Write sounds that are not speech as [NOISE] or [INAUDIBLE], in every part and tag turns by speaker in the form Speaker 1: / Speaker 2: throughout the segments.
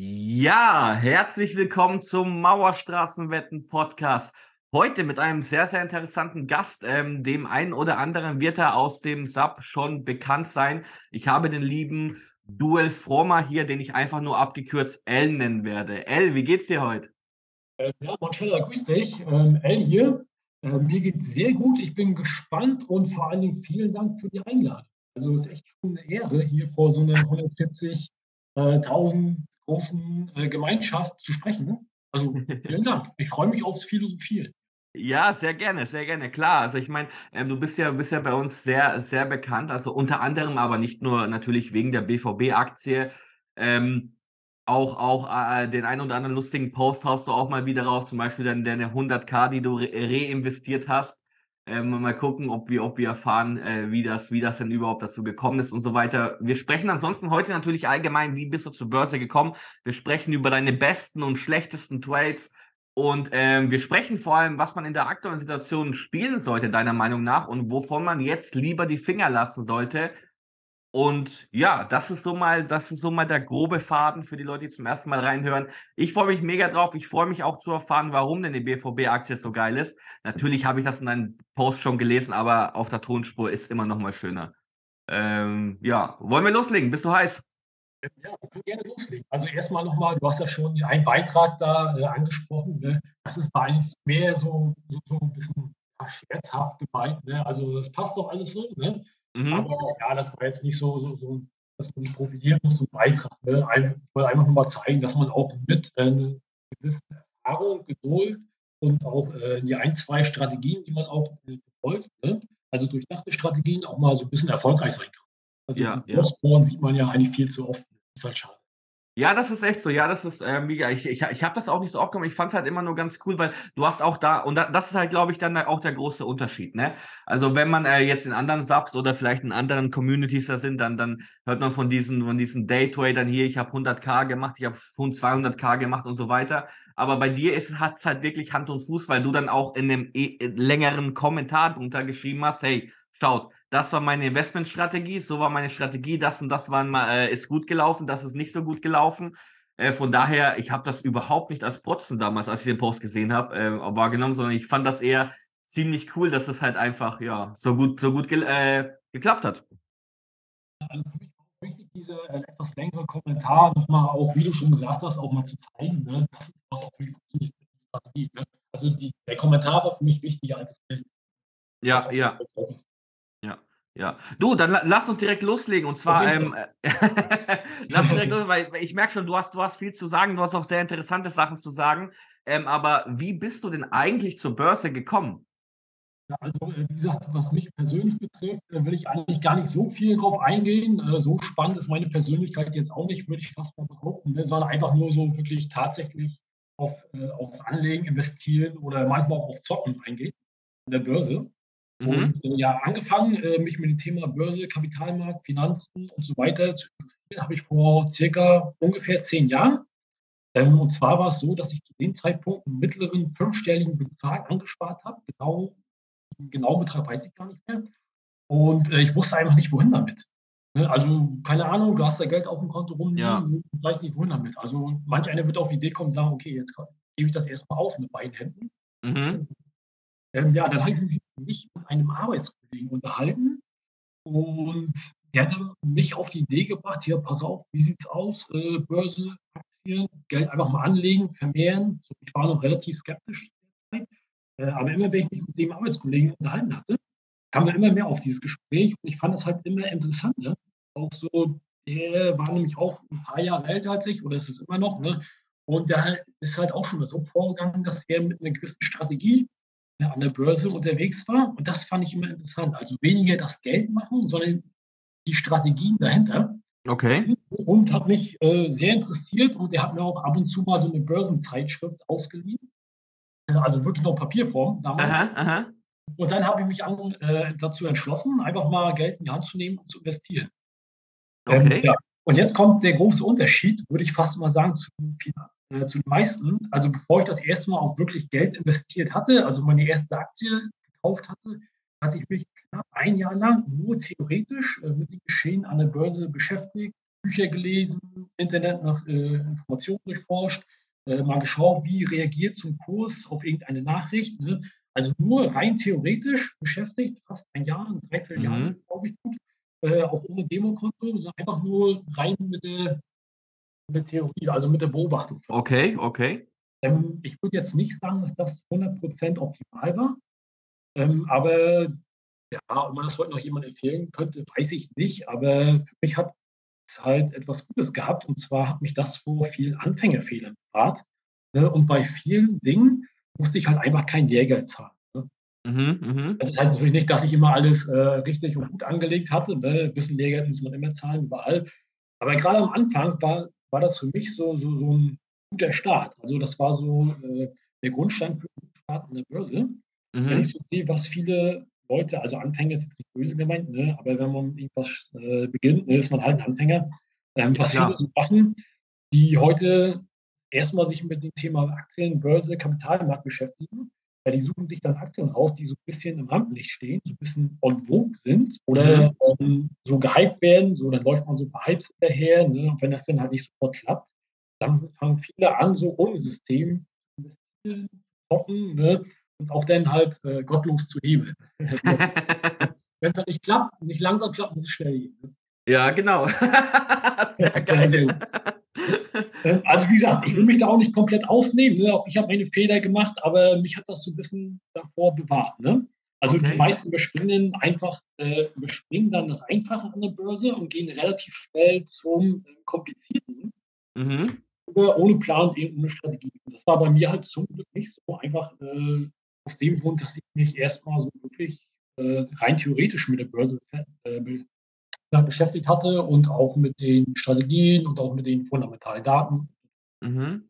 Speaker 1: Ja, herzlich willkommen zum Mauerstraßenwetten-Podcast. Heute mit einem sehr, sehr interessanten Gast. Ähm, dem einen oder anderen wird er aus dem Sub schon bekannt sein. Ich habe den lieben Duel Frommer hier, den ich einfach nur abgekürzt L nennen werde. L, wie geht's dir heute?
Speaker 2: Äh, ja, Manchella, grüß dich. Ähm, L hier. Äh, mir geht's sehr gut. Ich bin gespannt und vor allen Dingen vielen Dank für die Einladung. Also es ist echt schon eine Ehre, hier vor so einer 140.000 äh, großen äh, Gemeinschaft zu sprechen. Ne? Also [LAUGHS] vielen Dank. Ich freue mich aufs Philosophieren.
Speaker 1: Ja, sehr gerne, sehr gerne, klar. Also ich meine, ähm, du bist ja, bist ja bei uns sehr, sehr bekannt, also unter anderem aber nicht nur natürlich wegen der BVB-Aktie. Ähm, auch, auch äh, den einen oder anderen lustigen Post haust du auch mal wieder rauf, zum Beispiel dann deine 100k, die du re reinvestiert hast. Ähm, mal gucken, ob wir, ob wir erfahren, äh, wie, das, wie das denn überhaupt dazu gekommen ist und so weiter. Wir sprechen ansonsten heute natürlich allgemein, wie bist du zur Börse gekommen. Wir sprechen über deine besten und schlechtesten Trades. Und ähm, wir sprechen vor allem, was man in der aktuellen Situation spielen sollte, deiner Meinung nach, und wovon man jetzt lieber die Finger lassen sollte, und ja, das ist so mal, das ist so mal der grobe Faden für die Leute, die zum ersten Mal reinhören. Ich freue mich mega drauf. Ich freue mich auch zu erfahren, warum denn die BVB-Aktie so geil ist. Natürlich habe ich das in deinem Post schon gelesen, aber auf der Tonspur ist immer noch mal schöner. Ähm, ja, wollen wir loslegen? Bist du heiß?
Speaker 2: Ja, wir können gerne loslegen. Also erstmal nochmal, du hast ja schon einen Beitrag da äh, angesprochen. Ne? Das ist eigentlich mehr so, so, so ein bisschen scherzhaft gemeint. Ne? Also das passt doch alles so. Ne? Mhm. Aber ja, das war jetzt nicht so, so, so dass man sich profilieren muss, zum Beitrag. Ne? ich wollte einfach nur mal zeigen, dass man auch mit äh, einer gewissen Erfahrung, Geduld und auch äh, die ein, zwei Strategien, die man auch äh, verfolgt, ne? also durchdachte Strategien, auch mal so ein bisschen erfolgreich sein kann. Also ja, ja. sieht man ja eigentlich viel zu oft. Das ist halt schade.
Speaker 1: Ja, das ist echt so. Ja, das ist äh, mega. Ich, ich, ich habe das auch nicht so oft gemacht. Ich fand es halt immer nur ganz cool, weil du hast auch da, und da, das ist halt, glaube ich, dann auch der große Unterschied. Ne? Also wenn man äh, jetzt in anderen Subs oder vielleicht in anderen Communities da sind, dann, dann hört man von diesen, von diesen Daytradern hier, ich habe 100k gemacht, ich habe 200k gemacht und so weiter. Aber bei dir hat es halt wirklich Hand und Fuß, weil du dann auch in einem e längeren Kommentar drunter geschrieben hast, hey, schaut, das war meine Investmentstrategie, so war meine Strategie, das und das waren, äh, ist gut gelaufen, das ist nicht so gut gelaufen. Äh, von daher, ich habe das überhaupt nicht als Protzen damals, als ich den Post gesehen habe, äh, wahrgenommen, sondern ich fand das eher ziemlich cool, dass es halt einfach ja so gut, so gut ge äh, geklappt hat.
Speaker 2: Also für mich war auch wichtig, dieser äh, etwas längere Kommentar nochmal auch, wie du schon gesagt hast, auch mal zu zeigen, ne? das ist was auch für mich funktioniert. Ne? Also die, der Kommentar war für mich wichtiger als das Bild.
Speaker 1: Ja, ja. Ja, ja. Du, dann lass uns direkt loslegen. Und zwar, ähm, [LAUGHS] lass direkt los, weil ich merke schon, du hast, du hast viel zu sagen, du hast auch sehr interessante Sachen zu sagen. Ähm, aber wie bist du denn eigentlich zur Börse gekommen?
Speaker 2: Ja, also, äh, wie gesagt, was mich persönlich betrifft, äh, will ich eigentlich gar nicht so viel drauf eingehen. Äh, so spannend ist meine Persönlichkeit jetzt auch nicht, würde ich fast mal behaupten, ne, sondern einfach nur so wirklich tatsächlich auf, aufs Anlegen, investieren oder manchmal auch auf Zocken eingehen an der Börse. Mhm. Und äh, ja, angefangen, äh, mich mit dem Thema Börse, Kapitalmarkt, Finanzen und so weiter zu interessieren, habe ich vor circa ungefähr zehn Jahren. Ähm, und zwar war es so, dass ich zu dem Zeitpunkt einen mittleren fünfstelligen Betrag angespart habe. Genau, den genauen Betrag weiß ich gar nicht mehr. Und äh, ich wusste einfach nicht, wohin damit. Ne? Also, keine Ahnung, du hast da Geld auf dem Konto rumliegen, ja. du weißt nicht, wohin damit. Also, manch einer wird auf die Idee kommen und sagen, okay, jetzt gebe ich das erstmal aus mit beiden Händen. Mhm. Ähm, ja, dann habe ich mich mit einem Arbeitskollegen unterhalten und der hat mich auf die Idee gebracht, hier, pass auf, wie sieht es aus, äh, Börse, Aktien, Geld einfach mal anlegen, vermehren. So, ich war noch relativ skeptisch, äh, aber immer, wenn ich mich mit dem Arbeitskollegen unterhalten hatte, kam er immer mehr auf dieses Gespräch und ich fand es halt immer interessanter. Auch so, der war nämlich auch ein paar Jahre älter als ich, oder ist es immer noch, ne? Und der ist halt auch schon so vorgegangen, dass er mit einer gewissen Strategie an der Börse unterwegs war. Und das fand ich immer interessant. Also weniger das Geld machen, sondern die Strategien dahinter.
Speaker 1: Okay.
Speaker 2: Und hat mich äh, sehr interessiert und er hat mir auch ab und zu mal so eine Börsenzeitschrift ausgeliehen. Also wirklich noch Papierform damals. Aha, aha. Und dann habe ich mich an, äh, dazu entschlossen, einfach mal Geld in die Hand zu nehmen und zu investieren. Okay. Ähm, ja. Und jetzt kommt der große Unterschied, würde ich fast mal sagen, zu Finanz äh, zu den meisten. Also bevor ich das erste Mal auch wirklich Geld investiert hatte, also meine erste Aktie gekauft hatte, hatte ich mich knapp ein Jahr lang nur theoretisch äh, mit dem Geschehen an der Börse beschäftigt, Bücher gelesen, Internet nach äh, Informationen durchforscht, äh, mal geschaut, wie reagiert zum Kurs auf irgendeine Nachricht. Ne? Also nur rein theoretisch beschäftigt, fast ein Jahr, ein Dreivierteljahr, mhm. glaube ich, gut, äh, auch ohne Demokonto, sondern einfach nur rein mit der, mit der Theorie, also mit der Beobachtung.
Speaker 1: Okay, okay.
Speaker 2: Ähm, ich würde jetzt nicht sagen, dass das 100% optimal war, ähm, aber ja, ob man das heute noch jemand empfehlen könnte, weiß ich nicht, aber für mich hat es halt etwas Gutes gehabt und zwar hat mich das vor vielen Anfängerfehlern bewahrt. Ne? Und bei vielen Dingen musste ich halt einfach kein Lehrgeld zahlen. Ne? Mhm, mh. Das heißt natürlich nicht, dass ich immer alles äh, richtig und gut angelegt hatte. Ne? Ein bisschen Lehrgeld muss man immer zahlen, überall. Aber gerade am Anfang war, war das für mich so, so, so ein guter Start. Also das war so äh, der Grundstein für den Start an der Börse. Mhm. Wenn ich so sehe, was viele Leute, also Anfänger ist jetzt nicht böse gemeint, ne? aber wenn man irgendwas äh, beginnt, ne, ist man halt ein Anfänger. Ähm, was ja, viele so machen, die heute erstmal sich mit dem Thema Aktien, Börse, Kapitalmarkt beschäftigen, ja, die suchen sich dann Aktien raus, die so ein bisschen im Rampenlicht stehen, so ein bisschen on vogue sind oder mhm. ähm, so gehypt werden, so dann läuft man so bei Hypes hinterher ne? und wenn das dann halt nicht sofort klappt, dann fangen viele an, so ohne System zu investieren, zu zocken ne? und auch dann halt äh, gottlos zu hebeln. [LAUGHS] wenn es halt nicht klappt, nicht langsam klappt, muss es schnell gehen. Ne?
Speaker 1: Ja, genau. [LAUGHS]
Speaker 2: sehr geil. [LAUGHS] Also wie gesagt, ich will mich da auch nicht komplett ausnehmen. Ne? Auch ich habe meine Fehler gemacht, aber mich hat das so ein bisschen davor bewahrt. Ne? Also okay. die meisten überspringen einfach, äh, überspringen dann das Einfache an der Börse und gehen relativ schnell zum äh, Komplizierten. Mhm. Ohne Plan und irgendeine Strategie. Das war bei mir halt zum Glück nicht so einfach äh, aus dem Grund, dass ich mich erstmal so wirklich äh, rein theoretisch mit der Börse äh, beschäftigt hatte und auch mit den Strategien und auch mit den fundamentalen Daten.
Speaker 1: Mhm.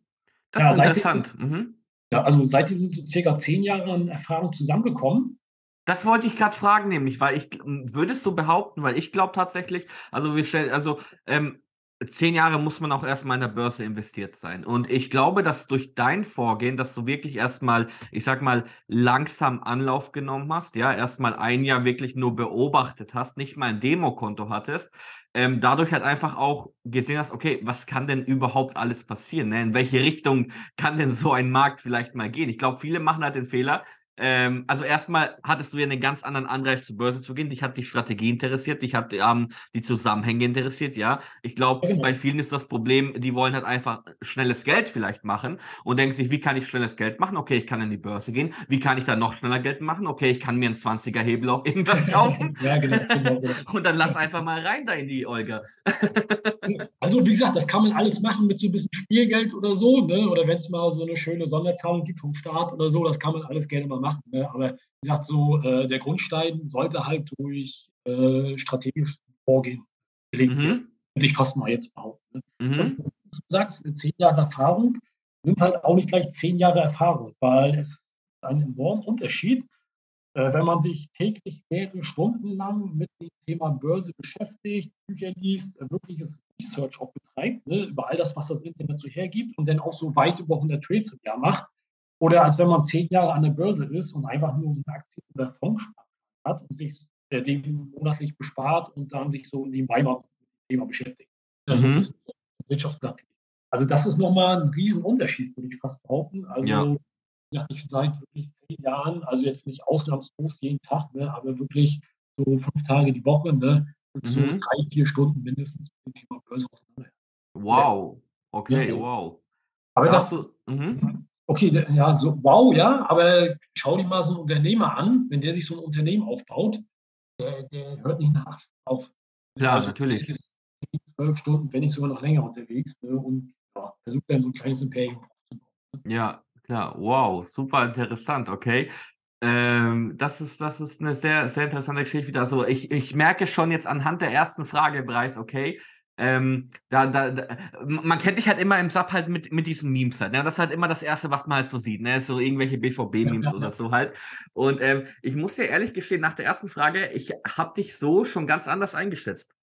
Speaker 1: Das ja, ist interessant.
Speaker 2: Seitdem, mhm. Ja, also seitdem sind so circa zehn Jahre an Erfahrung zusammengekommen.
Speaker 1: Das wollte ich gerade fragen, nämlich, weil ich würdest du behaupten, weil ich glaube tatsächlich, also wir stellen, also ähm, zehn Jahre muss man auch erstmal in der Börse investiert sein. Und ich glaube, dass durch dein Vorgehen, dass du wirklich erstmal, ich sag mal, langsam Anlauf genommen hast, ja, erstmal ein Jahr wirklich nur beobachtet hast, nicht mal ein Demokonto hattest, ähm, dadurch halt einfach auch gesehen hast, okay, was kann denn überhaupt alles passieren? Ne? In welche Richtung kann denn so ein Markt vielleicht mal gehen? Ich glaube, viele machen halt den Fehler, ähm, also erstmal hattest du ja einen ganz anderen Anreiz zur Börse zu gehen. Dich hat die Strategie interessiert, dich hat ähm, die Zusammenhänge interessiert, ja. Ich glaube, genau. bei vielen ist das Problem, die wollen halt einfach schnelles Geld vielleicht machen und denken sich, wie kann ich schnelles Geld machen? Okay, ich kann in die Börse gehen. Wie kann ich da noch schneller Geld machen? Okay, ich kann mir einen 20er Hebel auf irgendwas [LAUGHS] kaufen. ja, genau, genau, genau. [LAUGHS] Und dann lass einfach mal rein da in die Olga.
Speaker 2: also wie gesagt, das kann man alles machen mit so ein bisschen Spielgeld oder so, ne? Oder wenn es mal so eine schöne Sonderzahlung gibt vom Staat oder so, das kann man alles gerne mal machen machen. Ne? Aber wie gesagt, so äh, der Grundstein sollte halt durch äh, strategisches Vorgehen gelegt mhm. werden. Würde ich fast mal jetzt behaupten. Ne? Mhm. Und, du sagst, zehn Jahre Erfahrung sind halt auch nicht gleich zehn Jahre Erfahrung, weil es ist ein enormer Unterschied, äh, wenn man sich täglich mehrere Stunden lang mit dem Thema Börse beschäftigt, Bücher liest, äh, wirkliches Research auch betreibt, ne, über all das, was das Internet so hergibt und dann auch so weit über 100 Trades im Jahr macht, oder als wenn man zehn Jahre an der Börse ist und einfach nur so eine Aktie oder Fonds hat und sich äh, dem monatlich bespart und dann sich so nebenbei mal mit dem Thema beschäftigt. Also mhm. Also das ist nochmal ein Riesenunterschied, würde ich fast behaupten. Also ja. ja ich seit wirklich zehn Jahren, also jetzt nicht ausnahmslos jeden Tag, ne, aber wirklich so fünf Tage die Woche, ne, mhm. so drei, vier Stunden mindestens mit dem Thema Börse auseinander.
Speaker 1: Wow, okay, ja, wow.
Speaker 2: Aber das, das mhm okay, ja, so, wow, ja, aber schau dir mal so einen Unternehmer an, wenn der sich so ein Unternehmen aufbaut, der, der hört nicht nach auf.
Speaker 1: Ja, also, natürlich. Ist
Speaker 2: zwölf Stunden, wenn nicht sogar noch länger unterwegs ne, und ja, versucht dann so ein kleines Imperium aufzubauen.
Speaker 1: Ne? Ja, klar, wow, super interessant, okay. Ähm, das ist, das ist eine sehr, sehr interessante Geschichte. Also ich, ich merke schon jetzt anhand der ersten Frage bereits, okay, ähm, da, da, da, man kennt dich halt immer im Sub halt mit, mit diesen Memes halt. Ne? Das ist halt immer das Erste, was man halt so sieht. Ne? So irgendwelche BVB-Memes oder so halt. Und ähm, ich muss dir ehrlich gestehen, nach der ersten Frage, ich habe dich so schon ganz anders eingeschätzt.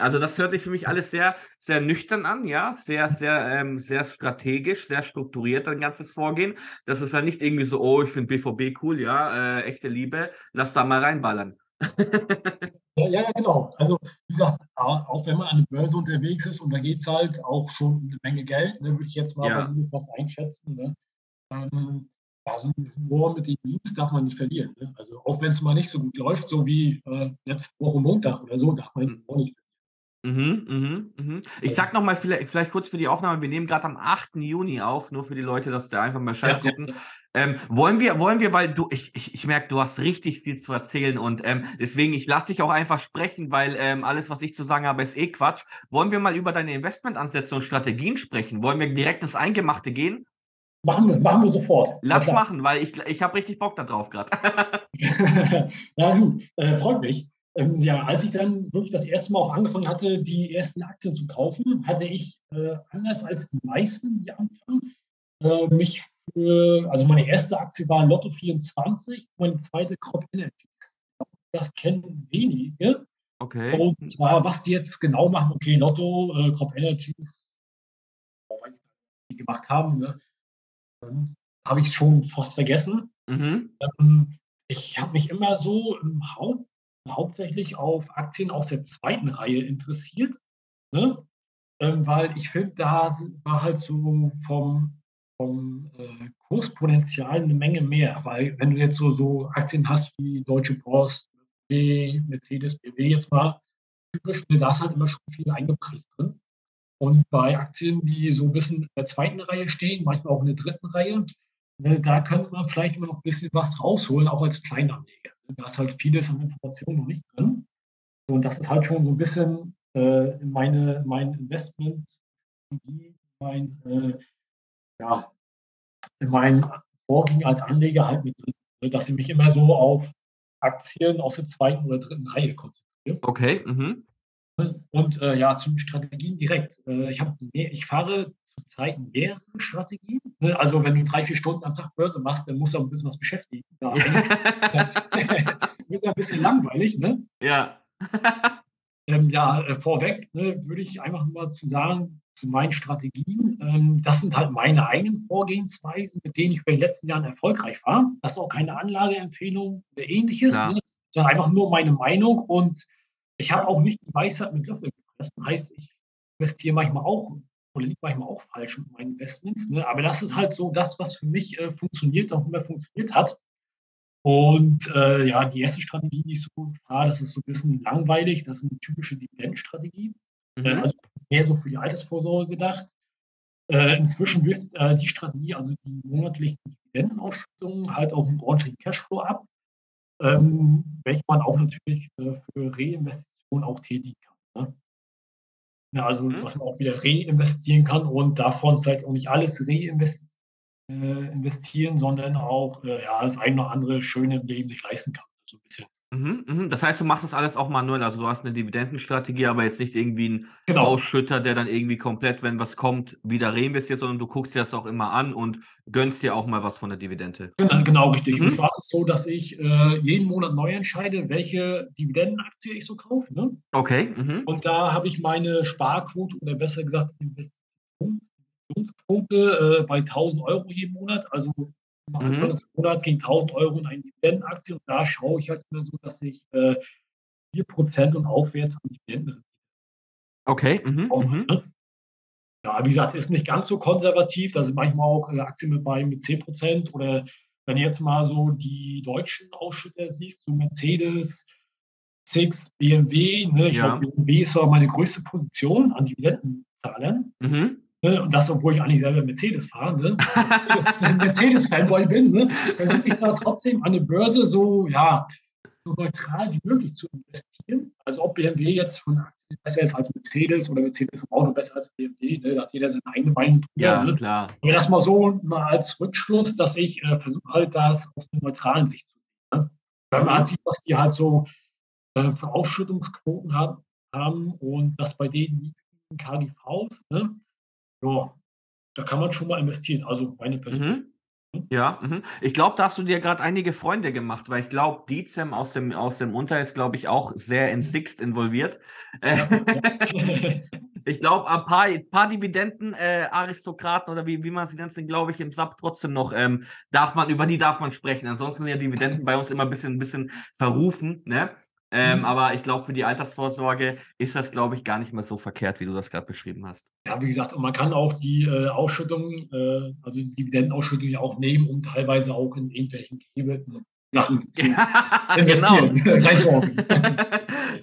Speaker 1: Also das hört sich für mich alles sehr, sehr nüchtern an, ja, sehr, sehr, ähm, sehr strategisch, sehr strukturiert ein ganzes Vorgehen. Das ist ja nicht irgendwie so, oh, ich finde BVB cool, ja, äh, echte Liebe, lass da mal reinballern. [LAUGHS]
Speaker 2: Ja, ja, genau. Also, wie gesagt, auch wenn man an der Börse unterwegs ist und da geht es halt auch schon eine Menge Geld, ne, würde ich jetzt mal
Speaker 1: Ja.
Speaker 2: fast einschätzen, ne? Ähm, da sind Humor mit den Memes darf man nicht verlieren, ne? Also, auch wenn es mal nicht so gut läuft, so wie, äh, letzte Woche Montag oder so, darf man
Speaker 1: Mhm.
Speaker 2: auch nicht
Speaker 1: Mhm, mhm, mhm. Ich
Speaker 2: Also
Speaker 1: sage noch mal vielleicht vielleicht kurz für die Aufnahme, wir nehmen grad am 8. Juni auf, nur für die Leute, dass da einfach mal Bescheid
Speaker 2: Ja,
Speaker 1: gucken.
Speaker 2: ja.
Speaker 1: Ähm, wollen wir wollen wir weil du ich ich ich merke, du hast richtig viel zu erzählen und, ähm, deswegen, ich lasse dich auch einfach sprechen, weil, ähm, alles, was ich zu sagen habe, ist eh Quatsch. Wollen wir mal über deine Investmentansätze und Strategien sprechen? Wollen wir direkt ins Eingemachte gehen?
Speaker 2: Machen wir machen wir sofort. Na
Speaker 1: Lass machen, weil ich ich habe richtig Bock da drauf grad. [LAUGHS] [LAUGHS]
Speaker 2: Ja gut, äh, freut mich. Ähm, ja, als ich dann wirklich das erste Mal auch angefangen hatte, die ersten Aktien zu kaufen, hatte ich, äh, anders als die meisten, die anfangen, äh, mich für also meine erste Aktie war Lotto24, meine zweite Crop Energies. Das kennen wenige.
Speaker 1: Okay.
Speaker 2: Und zwar, was die jetzt genau machen, okay, Lotto, äh, Crop Energies, die gemacht haben, ne? Ähm, habe ich schon fast vergessen.
Speaker 1: Mhm.
Speaker 2: Ähm, ich habe mich immer so im Haupt hauptsächlich auf Aktien aus der zweiten Reihe interessiert, ne? Ähm, weil ich finde, da war halt so vom vom, äh, Kurspotenzial 'ne Menge mehr, weil wenn du jetzt so so Aktien hast wie Deutsche Post, BMW, Mercedes, BMW jetzt mal typisch, ne, da ist halt immer schon viel eingepreist drin. Und bei Aktien, die so 'n bisschen in der zweiten Reihe stehen, manchmal auch in der dritten Reihe, ne, da könnte man vielleicht immer noch 'n bisschen was rausholen, auch als Kleinanleger. Da ist halt vieles an Informationen noch nicht drin. Und das ist halt schon so 'n bisschen, äh, meine mein Investmentstrategie, mein, äh, ja, mein Vorgehen als Anleger halt mit drin, ne, dass ich mich immer so auf Aktien aus der zweiten oder dritten Reihe konzentriere.
Speaker 1: Okay, mhm.
Speaker 2: Und, äh, ja, zu den Strategien direkt. Äh, ich mehr ich fahre zurzeit mehrere Strategien, ne? Also, wenn du 3, 4 Stunden am Tag Börse machst, dann musst du auch 'n bisschen was beschäftigen. [LAUGHS] [LAUGHS] Ja, wird ja 'n bisschen langweilig, ne?
Speaker 1: Ja. [LAUGHS]
Speaker 2: Ähm, ja, äh, vorweg, ne, würde ich einfach nur mal zu sagen, zu meinen Strategien, ähm, das sind halt meine eigenen Vorgehensweisen, mit denen ich bei den letzten Jahren erfolgreich war. Das ist auch keine Anlageempfehlung oder Ähnliches,
Speaker 1: Klar.
Speaker 2: ne, sondern einfach nur meine Meinung und ich habe auch nicht die Weisheit mit Löffeln gefressen. Heißt, ich investiere manchmal auch oder liege manchmal auch falsch mit meinen Investments, ne? Aber das ist halt so das, was für mich, äh, funktioniert, auch immer funktioniert hat. Und, äh, ja, die erste Strategie, die ich so fahre, das ist so 'n bisschen langweilig. Das ist 'ne typische Dividendenstrategie, äh,
Speaker 1: Mhm.
Speaker 2: also mehr so für die Altersvorsorge gedacht. Äh, inzwischen wirft, äh, die Strategie, also die monatlichen Dividendenausschüttungen halt auch 'n ordentlichen Cashflow ab, ähm, welchen man auch natürlich, äh, für Reinvestitionen auch tätigen kann, ne? Ja, also,
Speaker 1: Mhm.
Speaker 2: dass man auch wieder reinvestieren kann und davon vielleicht auch nicht alles reinvest äh, investieren, sondern auch, äh, ja, das eine oder andere Schöne im Leben sich leisten kann, so 'n bisschen.
Speaker 1: Mhm, mhm. Das heißt, du machst das alles auch manuell? Also, du hast 'ne Dividendenstrategie, aber jetzt nicht irgendwie 'n
Speaker 2: Genau.
Speaker 1: Ausschütter, der dann irgendwie komplett, wenn was kommt, wieder reinvestiert, sondern du guckst dir das auch immer an und gönnst dir auch mal was von der Dividende.
Speaker 2: Genau, genau richtig. Und
Speaker 1: Mhm.
Speaker 2: zwar ist es so, dass ich, äh, jeden Monat neu entscheide, welche Dividendenaktie ich so kaufe, ne?
Speaker 1: Okay, mhm.
Speaker 2: Und da habe ich meine Sparquote oder besser gesagt Investitions Investitionsquote, äh, bei 1.000 € jeden Monat. Also,
Speaker 1: Mhm.
Speaker 2: des Monats gehen 1.000 € in eine Dividendenaktie und da schaue ich halt immer so, dass ich, äh, 4 % und aufwärts an Dividenden
Speaker 1: Okay, mhm, mhm.
Speaker 2: ne? Ja, wie gesagt, ist nicht ganz so konservativ. Da sind manchmal auch, äh, Aktien mit bei mit 10 % oder wenn du jetzt mal so die deutschen Ausschütter siehst, so Mercedes, SIX, BMW, ne? Ich
Speaker 1: Ja.
Speaker 2: glaube, BMW ist so meine größte Position an Dividendenzahlern,
Speaker 1: Mhm.
Speaker 2: Ne? Und das, obwohl ich eigentlich selber Mercedes fahre, ne? Mercedes-Fanboy bin, ne? Versuche ich da trotzdem an der Börse so, ja, so neutral wie möglich zu investieren. Also, ob BMW jetzt von Aktien besser ist als Mercedes oder Mercedes im Auto besser als BMW, ne? Da hat jeder seine eigene Meinung drüber,
Speaker 1: Ja,
Speaker 2: ne?
Speaker 1: klar.
Speaker 2: Aber das mal so mal als Rückschluss, dass ich, äh, versuche halt, das aus 'ner neutralen Sicht zu sehen, ne? Wenn man sieht, was die halt so, äh, für Ausschüttungsquoten haben haben und das bei den niedrigen KGVs, ne? Ja, da kann man schon mal investieren. Also, meine Perspektive,
Speaker 1: Mhm. Ja, mhm. Ich glaube, da hast du dir grad einige Freunde gemacht, weil ich glaube, Dizem aus dem aus dem Unter ist, glaube ich, auch sehr in Sixt involviert.
Speaker 2: Ja, ja. [LAUGHS]
Speaker 1: Ich glaube, ein paar paar Dividenden äh, Aristokraten oder wie wie man sie nennt, sind, glaube ich, im SAP trotzdem noch, ähm darf man über die darf man sprechen. Ansonsten sind ja Dividenden bei uns immer bisschen bisschen verrufen, ne? Ähm, mhm. Aber ich glaube, für die Altersvorsorge ist das, glaube ich, gar nicht mehr so verkehrt, wie du das gerade beschrieben hast.
Speaker 2: Ja, wie gesagt, man kann auch die äh, Ausschüttung, äh, also die Dividendenausschüttung ja auch nehmen und teilweise auch in irgendwelchen gehebelten Sachen [LAUGHS] zu investieren.
Speaker 1: Genau. [LAUGHS]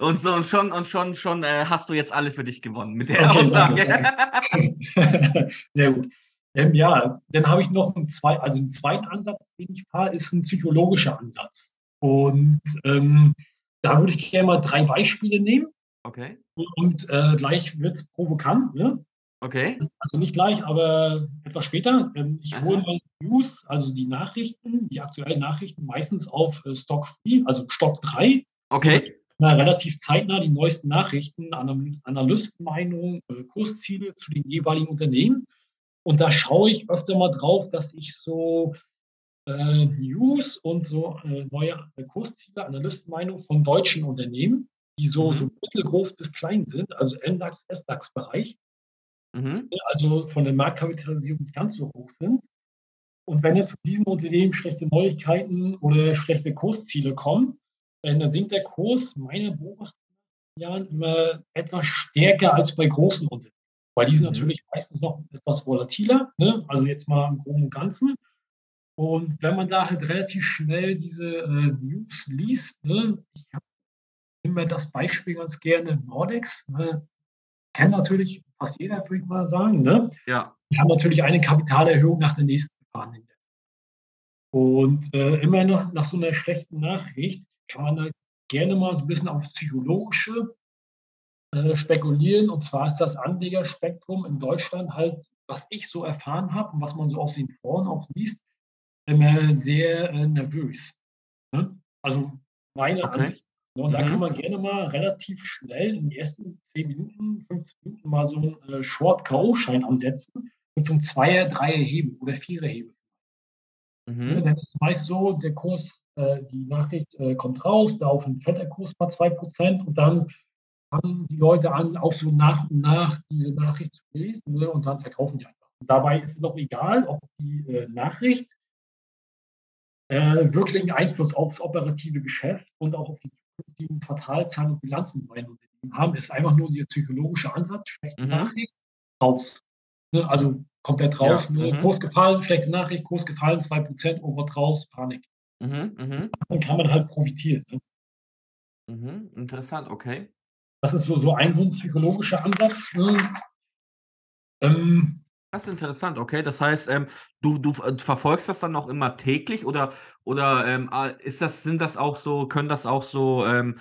Speaker 1: [LAUGHS] und so und schon und schon schon äh, hast du jetzt alle für dich gewonnen mit der okay, Aussage. Danke,
Speaker 2: danke. Sehr gut. Ähm, ja, dann habe ich noch einen, zwei, also einen zweiten Ansatz, den ich fahre, ist ein psychologischer Ansatz. Und ähm, da würde ich gerne mal drei Beispiele nehmen.
Speaker 1: Okay.
Speaker 2: Und äh, gleich wird es provokant. Ne?
Speaker 1: Okay.
Speaker 2: Also nicht gleich, aber etwas später. Ähm, ich Aha. hole mal News, also die Nachrichten, die aktuellen Nachrichten, meistens auf äh, Stock 3, also Stock 3.
Speaker 1: Okay.
Speaker 2: Na, relativ zeitnah die neuesten Nachrichten, Analystenmeinungen, äh, Kursziele zu den jeweiligen Unternehmen. Und da schaue ich öfter mal drauf, dass ich so äh, News und so äh, neue Kursziele, Analystenmeinungen von deutschen Unternehmen, die so, mhm. so mittelgroß bis klein sind, also MDAX, SDAX-Bereich, mhm. also von der Marktkapitalisierung nicht ganz so hoch sind. Und wenn jetzt von diesen Unternehmen schlechte Neuigkeiten oder schlechte Kursziele kommen, äh, dann sinkt der Kurs meiner Beobachtung Jahren immer etwas stärker als bei großen Unternehmen. Weil die sind mhm. natürlich meistens noch etwas volatiler, ne? also jetzt mal im Groben und Ganzen. Und wenn man da halt relativ schnell diese äh, News liest, ne? ich immer das Beispiel ganz gerne Nordex, ne? kennt natürlich fast jeder, würde ich mal sagen. Ne?
Speaker 1: Ja.
Speaker 2: Wir haben natürlich eine Kapitalerhöhung nach der nächsten gefahren. Und äh, immer noch nach so einer schlechten Nachricht kann man da gerne mal so ein bisschen auf psychologische äh, spekulieren. Und zwar ist das Anlegerspektrum in Deutschland halt, was ich so erfahren habe und was man so aus den Foren auch liest, sehr äh, nervös. Ne? Also meine okay. Ansicht und da mhm. kann man gerne mal relativ schnell in den ersten 10 Minuten, 15 Minuten mal so einen äh, Short-K.O.-Schein ansetzen mit so einem Zweier-, Dreier-Hebel oder Vierer-Hebel. Mhm. Ja, dann ist es meist so, der Kurs, äh, die Nachricht äh, kommt raus, da auf ein fetter Kurs mal 2% und dann fangen die Leute an, auch so nach und nach diese Nachricht zu lesen ne, und dann verkaufen die einfach. Und dabei ist es auch egal, ob die äh, Nachricht äh, wirklichen Einfluss aufs operative Geschäft und auch auf die zukünftigen Quartalzahlen und Bilanzen bei den Unternehmen haben. ist einfach nur dieser psychologische Ansatz, schlechte mhm. Nachricht, raus. Ne? Also komplett raus. Ja. Ne? Mhm. Kurs gefallen, schlechte Nachricht, Kurs gefallen, 2%, over raus, Panik. Mhm. Mhm. Dann kann man halt profitieren. Ne?
Speaker 1: Mhm. Interessant, okay.
Speaker 2: Das ist so, so ein so ein psychologischer Ansatz. Ne?
Speaker 1: Ähm, das ist interessant, okay. Das heißt, ähm, du, du äh, verfolgst das dann auch immer täglich oder, oder ähm, ah, ist das, sind das auch so, können das auch so ähm,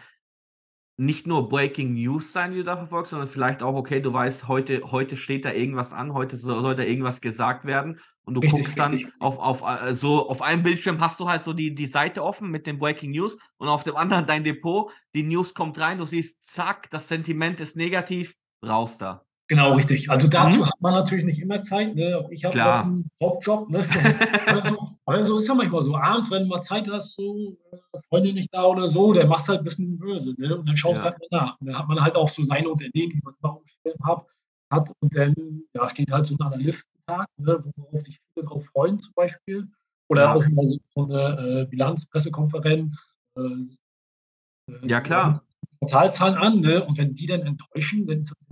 Speaker 1: nicht nur Breaking News sein, die du da verfolgst, sondern vielleicht auch, okay, du weißt, heute, heute steht da irgendwas an, heute soll, soll da irgendwas gesagt werden und du richtig, guckst dann richtig. auf, auf äh, so auf einem Bildschirm hast du halt so die, die Seite offen mit den Breaking News und auf dem [LAUGHS] anderen dein Depot, die News kommt rein, du siehst, zack, das Sentiment ist negativ, raus da.
Speaker 2: Genau, richtig. Also dazu mhm. hat man natürlich nicht immer Zeit. Ne? Auch ich habe einen Hauptjob. Ne? [LAUGHS] also, also ist ja manchmal so, abends, wenn du mal Zeit hast, so äh, Freundin nicht da oder so, der macht halt ein bisschen böse. Ne? Und dann schaust du ja. halt mal nach. Und dann hat man halt auch so seine Unternehmen, die man immer aufgestellt hat, hat. Und dann ja, steht halt so ein Analystentag, ne? worauf sich viele drauf freuen zum Beispiel. Oder ja. auch immer so, so eine äh, Bilanzpressekonferenz. Äh,
Speaker 1: äh ja, klar.
Speaker 2: Quartalzahlen an. Ne? Und wenn die dann enttäuschen, dann ist das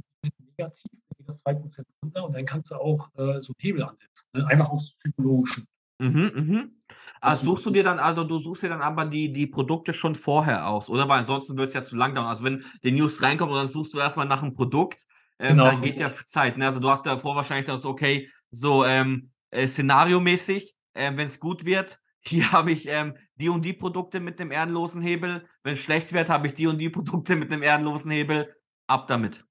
Speaker 2: negativ, geht das 2% runter und dann kannst du auch äh, so Hebel ansetzen. Ne? Einfach aufs Psychologische.
Speaker 1: Mhm, mhm. Also suchst du dir dann, also du suchst dir dann aber die, die Produkte schon vorher aus, oder? Weil ansonsten wird es ja zu lang dauern. Also wenn die News reinkommt und dann suchst du erstmal nach einem Produkt, ähm, genau. dann geht ja Zeit. Ne? Also du hast davor wahrscheinlich das, okay, so ähm, äh, szenariomäßig, äh, wenn es gut wird, [LAUGHS] hier habe ich ähm, die und die Produkte mit dem ehrenlosen Hebel. Wenn es schlecht wird, habe ich die und die Produkte mit dem ehrenlosen Hebel. Ab damit.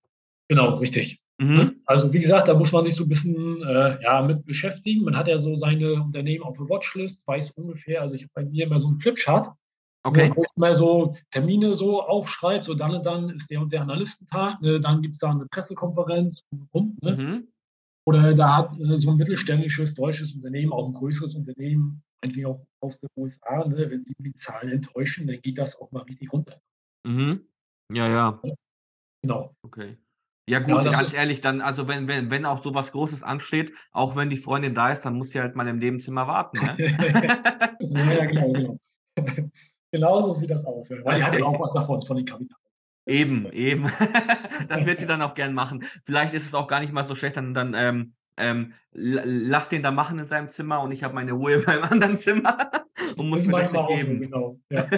Speaker 2: Genau, richtig. Mhm. Ne? Also wie gesagt, da muss man sich so ein bisschen äh, ja, mit beschäftigen. Man hat ja so seine Unternehmen auf der Watchlist, weiß ungefähr, also ich habe bei mir immer so einen Flipchart,
Speaker 1: okay.
Speaker 2: wo ich immer so Termine so aufschreibe, so dann und dann ist der und der Analystentag, ne? dann gibt es da eine Pressekonferenz und, und ne? mhm. Oder da hat äh, so ein mittelständisches deutsches Unternehmen, auch ein größeres Unternehmen, eigentlich auch aus den USA, ne? wenn die die Zahlen enttäuschen, dann geht das auch mal richtig runter.
Speaker 1: Mhm. Ja, ja.
Speaker 2: Genau.
Speaker 1: Okay. Ja gut, Ja, ganz ehrlich, dann also wenn wenn wenn auch so was Großes ansteht, auch wenn die Freundin da ist, dann muss sie halt mal im Nebenzimmer warten, ne? [LAUGHS]
Speaker 2: Ja, genau, genau. [LAUGHS] Genau so sieht das aus. Weil die hat ja auch was davon, von den Kapitalen.
Speaker 1: Eben, eben. [LAUGHS] das wird sie dann auch gern machen. Vielleicht ist es auch gar nicht mal so schlecht, dann, dann ähm, ähm, lass den da machen in seinem Zimmer und ich habe meine Ruhe in meinem anderen Zimmer und muss mir das nicht geben.
Speaker 2: Genau. Ja.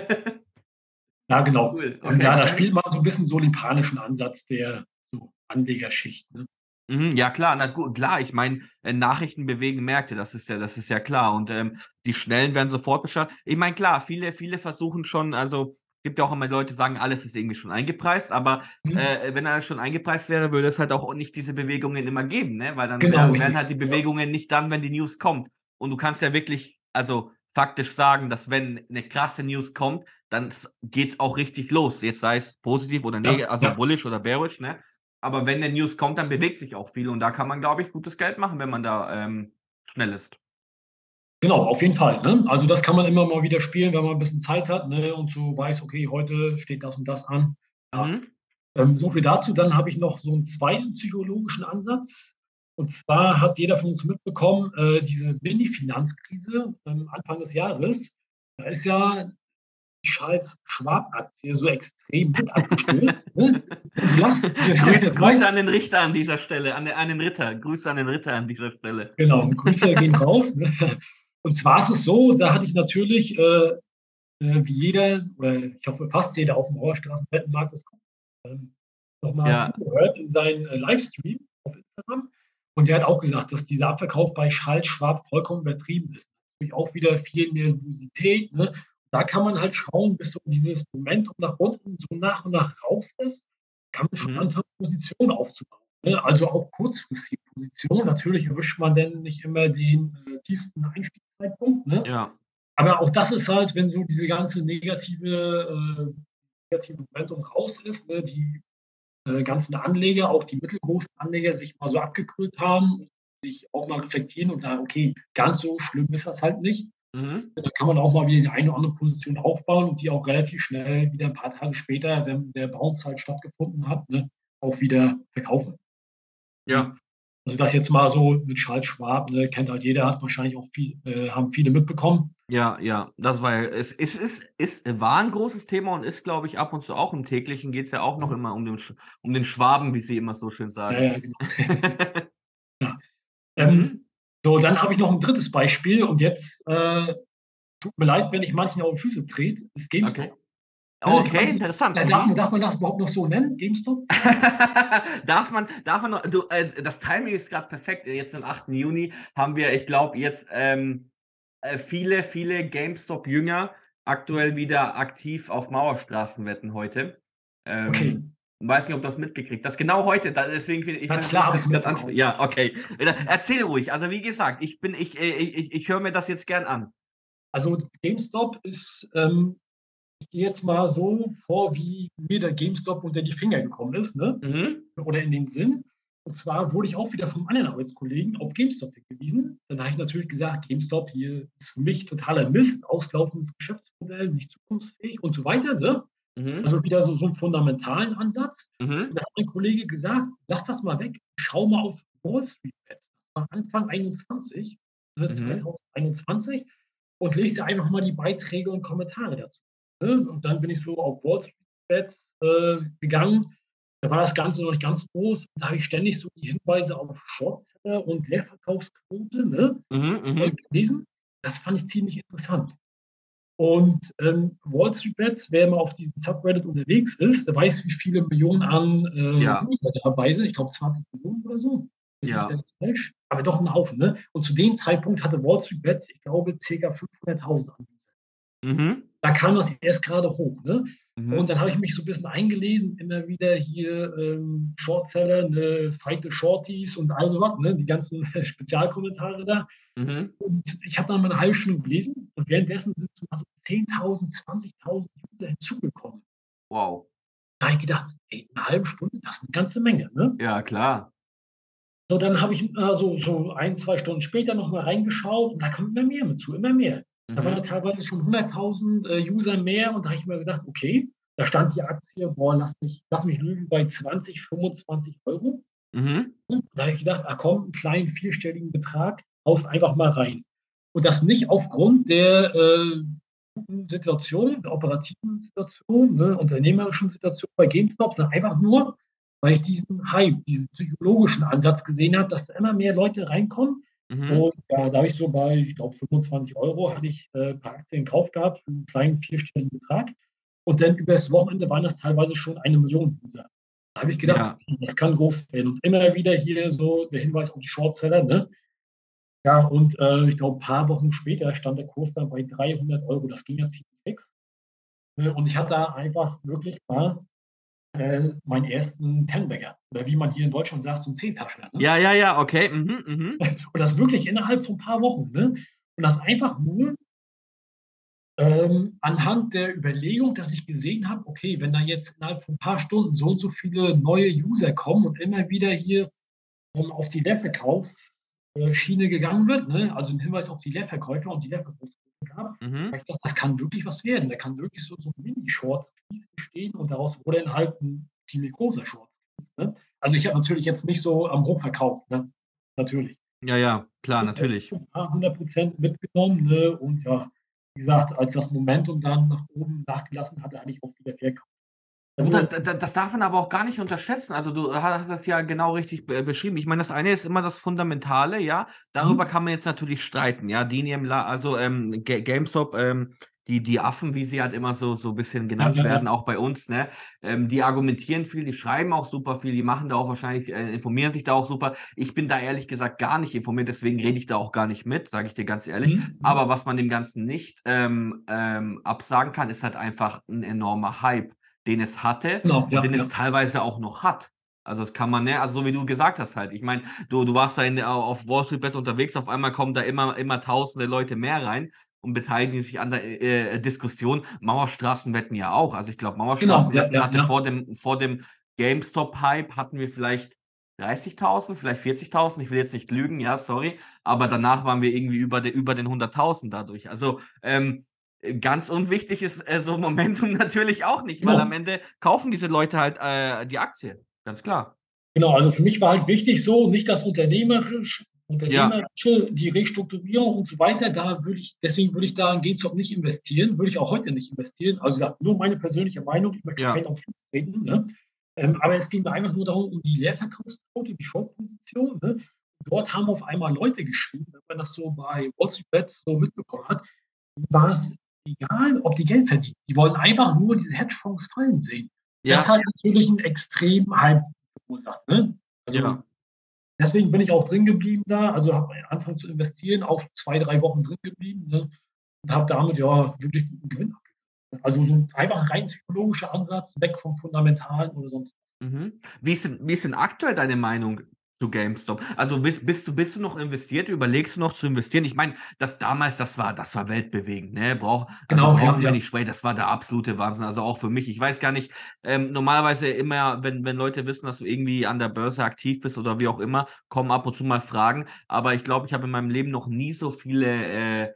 Speaker 2: ja, genau. Cool. Okay. Ja, da spielt man so ein bisschen so den panischen Ansatz der Anlegerschicht. Ne?
Speaker 1: Mhm, ja klar, na gut, klar, ich meine, äh, Nachrichten bewegen Märkte, das ist ja das ist ja klar und, ähm, die Schnellen werden sofort beschafft. Ich meine, klar, viele viele versuchen schon also, gibt ja auch immer Leute, die sagen, alles ist irgendwie schon eingepreist, aber, mhm. äh, wenn alles schon eingepreist wäre, würde es halt auch nicht diese Bewegungen immer geben, ne? Weil dann genau, wären halt die Bewegungen ja. nicht dann, wenn die News kommt. Und du kannst ja wirklich, also faktisch sagen, dass wenn eine krasse News kommt, dann geht es auch richtig los. Jetzt sei es positiv oder negativ, ja, also ja. bullish oder bearish, ne? Aber wenn der News kommt, dann bewegt sich auch viel und da kann man, glaube ich, gutes Geld machen, wenn man da ähm, schnell ist.
Speaker 2: Genau, auf jeden Fall. Ne? Also das kann man immer mal wieder spielen, wenn man ein bisschen Zeit hat ne? und so weiß, okay, heute steht das und das an. Ja. Mhm. Ähm, so viel dazu. Dann habe ich noch so einen zweiten psychologischen Ansatz. Und zwar hat jeder von uns mitbekommen, äh, diese Mini-Finanzkrise ähm, Anfang des Jahres. Da ist ja scheiß Schwab-Aktie so extrem mit abgestürzt. ne? [LAUGHS]
Speaker 1: Grüße, Grüße an den Richter an dieser Stelle, an den, an den Ritter. Grüße an den Ritter an dieser Stelle.
Speaker 2: Genau, Grüße gehen raus. Ne? Und zwar ist es so, da hatte ich natürlich, äh, äh, wie jeder, oder ich hoffe fast jeder auf dem Mauerstraßenwetten, Markus äh, nochmal ja. zugehört in seinen äh, Livestream auf Instagram. Und der hat auch gesagt, dass dieser Abverkauf bei Schalt Schwab vollkommen übertrieben ist. Natürlich auch wieder viel Nervosität. Ne? Da kann man halt schauen, bis so dieses Momentum nach unten so nach und nach raus ist, kann man schon mhm. anfangen, Positionen aufzubauen. Ne? Also auch kurzfristige Positionen. Natürlich erwischt man denn nicht immer den äh, tiefsten Einstiegszeitpunkt. Ne?
Speaker 1: Ja.
Speaker 2: Aber auch das ist halt, wenn so diese ganze negative, äh, negative Momentum raus ist, ne? die äh, ganzen Anleger, auch die mittelgroßen Anleger, sich mal so abgekühlt haben, sich auch mal reflektieren und sagen, okay, ganz so schlimm ist das halt nicht. Mhm. Da kann man auch mal wieder die eine oder andere Position aufbauen und die auch relativ schnell wieder ein paar Tage später, wenn der Bounce halt stattgefunden hat, ne, auch wieder verkaufen.
Speaker 1: Ja.
Speaker 2: Also das jetzt mal so mit Charles Schwab, ne, kennt halt jeder, hat wahrscheinlich auch viel, äh, haben viele mitbekommen.
Speaker 1: Ja, ja, das war es, es ist, ist, war ein großes Thema und ist, glaube ich, ab und zu auch im täglichen geht es ja auch noch immer um den, um den Schwaben, wie sie immer so schön sagen. Ja, ja genau. [LAUGHS]
Speaker 2: ja. Ähm, mhm. So, dann habe ich noch ein drittes Beispiel und jetzt äh, tut mir leid, wenn ich manchen auf die Füße trete. Das GameStop.
Speaker 1: Okay. Okay, weiß, interessant.
Speaker 2: Darf, darf, man das überhaupt noch so nennen, GameStop? [LAUGHS]
Speaker 1: darf man, darf man noch, du, äh, das Timing ist gerade perfekt. Jetzt am 8. Juni haben wir, ich glaube, jetzt ähm, äh, viele, viele GameStop-Jünger aktuell wieder aktiv auf Mauerstraßenwetten heute. Ähm, okay. Weiß nicht, ob du das mitgekriegt hast. Genau heute, da, deswegen finde ich.
Speaker 2: Ja, klar, das
Speaker 1: das ja, okay. Erzähl ruhig. Also wie gesagt, ich bin, ich, äh, ich, ich, ich höre mir das jetzt gern an.
Speaker 2: Also GameStop ist, ähm, ich gehe jetzt mal so vor, wie mir der GameStop unter die Finger gekommen ist, ne? Mhm. Oder in den Sinn. Und zwar wurde ich auch wieder vom anderen Arbeitskollegen auf GameStop hingewiesen. Dann habe ich natürlich gesagt, GameStop hier ist für mich totaler Mist, auslaufendes Geschäftsmodell, nicht zukunftsfähig und so weiter. Ne? Mhm. Also wieder so, so einen fundamentalen Ansatz. Mhm. Da hat mein Kollege gesagt, lass das mal weg, schau mal auf Wall Street Bets. Das war Anfang 21, ne, mhm. 2021 und lese einfach mal die Beiträge und Kommentare dazu. Ne? Und dann bin ich so auf Wall Street Bets äh, gegangen. Da war das Ganze noch nicht ganz groß. Da habe ich ständig so die Hinweise auf Shortseller und Leerverkaufsquote ne? mhm, mhm. gelesen. Das fand ich ziemlich interessant. Und ähm, Wall Street Bets, wer mal auf diesem Subreddit unterwegs ist, der weiß, wie viele Millionen an äh, ja. User dabei sind. Ich glaube 20 Millionen oder so.
Speaker 1: Ja.
Speaker 2: falsch, aber doch ein Haufen. Ne? Und zu dem Zeitpunkt hatte Wall Street Bets, ich glaube, ca. 500.000 Anbieter. Mhm. Da kam das erst gerade hoch. Ne? Mhm. Und dann habe ich mich so ein bisschen eingelesen, immer wieder hier ähm, Shortseller, ne, Fight the Shorties und all sowas, ne? die ganzen [LAUGHS] Spezialkommentare da. Mhm. Und ich habe dann mal eine halbe Stunde gelesen und währenddessen sind so 10.000, 20.000 User hinzugekommen.
Speaker 1: Wow.
Speaker 2: Da habe ich gedacht, ey, eine halbe Stunde, das ist eine ganze Menge. Ne?
Speaker 1: Ja, klar.
Speaker 2: So, dann habe ich also so ein, zwei Stunden später nochmal reingeschaut und da kommt immer mehr mit zu, immer mehr. Da waren mhm. teilweise schon 100.000 äh, User mehr und da habe ich mir gedacht, okay, da stand die Aktie, boah, lass mich, lass mich lügen, bei 20, 25 Euro. Mhm. da habe ich gedacht, ach komm, einen kleinen vierstelligen Betrag, haust einfach mal rein. Und das nicht aufgrund der, äh, Situation, der operativen Situation, ne, unternehmerischen Situation bei GameStop, sondern einfach nur, weil ich diesen Hype, diesen psychologischen Ansatz gesehen habe, dass da immer mehr Leute reinkommen. Mhm. Und ja, da habe ich so bei, ich glaube, 25 Euro hatte ich äh, ein paar Aktien in Kauf gehabt für einen kleinen vierstelligen Betrag. Und dann über das Wochenende waren das teilweise schon eine Million User. Da habe ich gedacht, ja. das kann groß werden. Und immer wieder hier so der Hinweis auf die Shortseller. Ne? Ja, und äh, ich glaube, ein paar Wochen später stand der Kurs dann bei 300 Euro. Das ging ja ziemlich fix. Ne? Und ich hatte da einfach wirklich mal äh, meinen ersten Tenbagger. Oder wie man hier in Deutschland sagt, ein Zehntaschler.
Speaker 1: Ne? Ja, ja, ja, okay. Mhm, mhm. [LAUGHS]
Speaker 2: Und das wirklich innerhalb von ein paar Wochen. Ne? Und das einfach nur ähm, anhand der Überlegung, dass ich gesehen habe, okay, wenn da jetzt innerhalb von ein paar Stunden so und so viele neue User kommen und immer wieder hier ähm, auf die Leerverkaufsschiene gegangen wird, ne? also ein Hinweis auf die Leerverkäufer und die Leerverkäufer gab, mhm. ich dachte, das kann wirklich was werden. Da kann wirklich so, so ein Mini-Shorts entstehen und daraus wurde dann halt ein ziemlich großer Shorts. Ne? Also ich habe natürlich jetzt nicht so am Hoch verkauft, ne? natürlich.
Speaker 1: Ja, ja, klar, natürlich.
Speaker 2: Ein paar hundert Prozent mitgenommen ne? und ja, wie gesagt, als das Momentum dann nach oben nachgelassen hatte, eigentlich auch wieder verkauft.
Speaker 1: Also, das, darf man aber auch gar nicht unterschätzen. Also du hast das ja genau richtig beschrieben. Ich meine, das eine ist immer das Fundamentale, ja. Darüber mhm. kann man jetzt natürlich streiten, ja. DNM, also ähm, GameStop, ähm, die, die Affen, wie sie halt immer so, so ein bisschen genannt ja, ja, werden, auch bei uns, ne? Ähm, die argumentieren viel, die schreiben auch super viel, die machen da auch wahrscheinlich, äh, informieren sich da auch super. Ich bin da ehrlich gesagt gar nicht informiert, deswegen rede ich da auch gar nicht mit, sage ich dir ganz ehrlich. Mhm, mhm. Aber was man dem Ganzen nicht ähm, ähm, absagen kann, ist halt einfach ein enormer Hype, den es hatte genau, und ja, den es teilweise auch noch hat. Also das kann man, ne, also so wie du gesagt hast halt. Ich meine, du, du warst da in, auf Wall Street besser unterwegs, auf einmal kommen da immer, immer tausende Leute mehr rein und beteiligen sich an der äh, äh Diskussion. Mauerstraßenwetten ja auch. Also ich glaube, Mauerstraßenwetten genau, ja, hatte ja. vor dem, vor dem GameStop-Hype hatten wir vielleicht 30.000, vielleicht 40.000, ich will jetzt nicht lügen, ja, sorry, aber danach waren wir irgendwie über, de, über den 100.000 dadurch. Also ähm, ganz unwichtig ist äh, so Momentum [LAUGHS] natürlich auch nicht, weil genau. am Ende kaufen diese Leute halt äh, die Aktie, ganz klar.
Speaker 2: Genau, also für mich war halt wichtig so, nicht das unternehmerisch, unternehmerische, ja. die Restrukturierung und so weiter, da würde ich, deswegen würde ich da in GameStop nicht investieren, würde ich auch heute nicht investieren. Also nur meine persönliche Meinung, ich möchte ja. keinen auf Schluss treten. Ne? Ähm, aber es ging mir einfach nur darum, um die Leerverkaufsquote, die Short-Position. Ne? Dort haben auf einmal Leute geschrieben, wenn man das so bei WhatsApp so mitbekommen hat, war es egal, ob die Geld verdienen. Die wollen einfach nur diese Hedgefonds fallen sehen. Ja. Das hat natürlich einen extremen Hype verursacht. Ne? Also ja. Deswegen bin ich auch drin geblieben da, also habe angefangen zu investieren, auch zwei, drei Wochen drin geblieben ne? und habe damit ja wirklich einen Gewinn Also so ein einfach rein psychologischer Ansatz, weg vom Fundamentalen oder sonst.
Speaker 1: Mhm. Wie, ist wie ist denn aktuell deine Meinung zu GameStop. Also bist, bist, du, bist du noch investiert? Überlegst du noch zu investieren? Ich meine, das damals, das war, das war weltbewegend, ne? Brauch, also genau, brauchen ja, wir ja. nicht sprechen. Das war der absolute Wahnsinn. Also auch für mich. Ich weiß gar nicht, ähm, normalerweise immer, wenn, wenn Leute wissen, dass du irgendwie an der Börse aktiv bist oder wie auch immer, kommen ab und zu mal Fragen. Aber ich glaube, ich habe in meinem Leben noch nie so viele äh,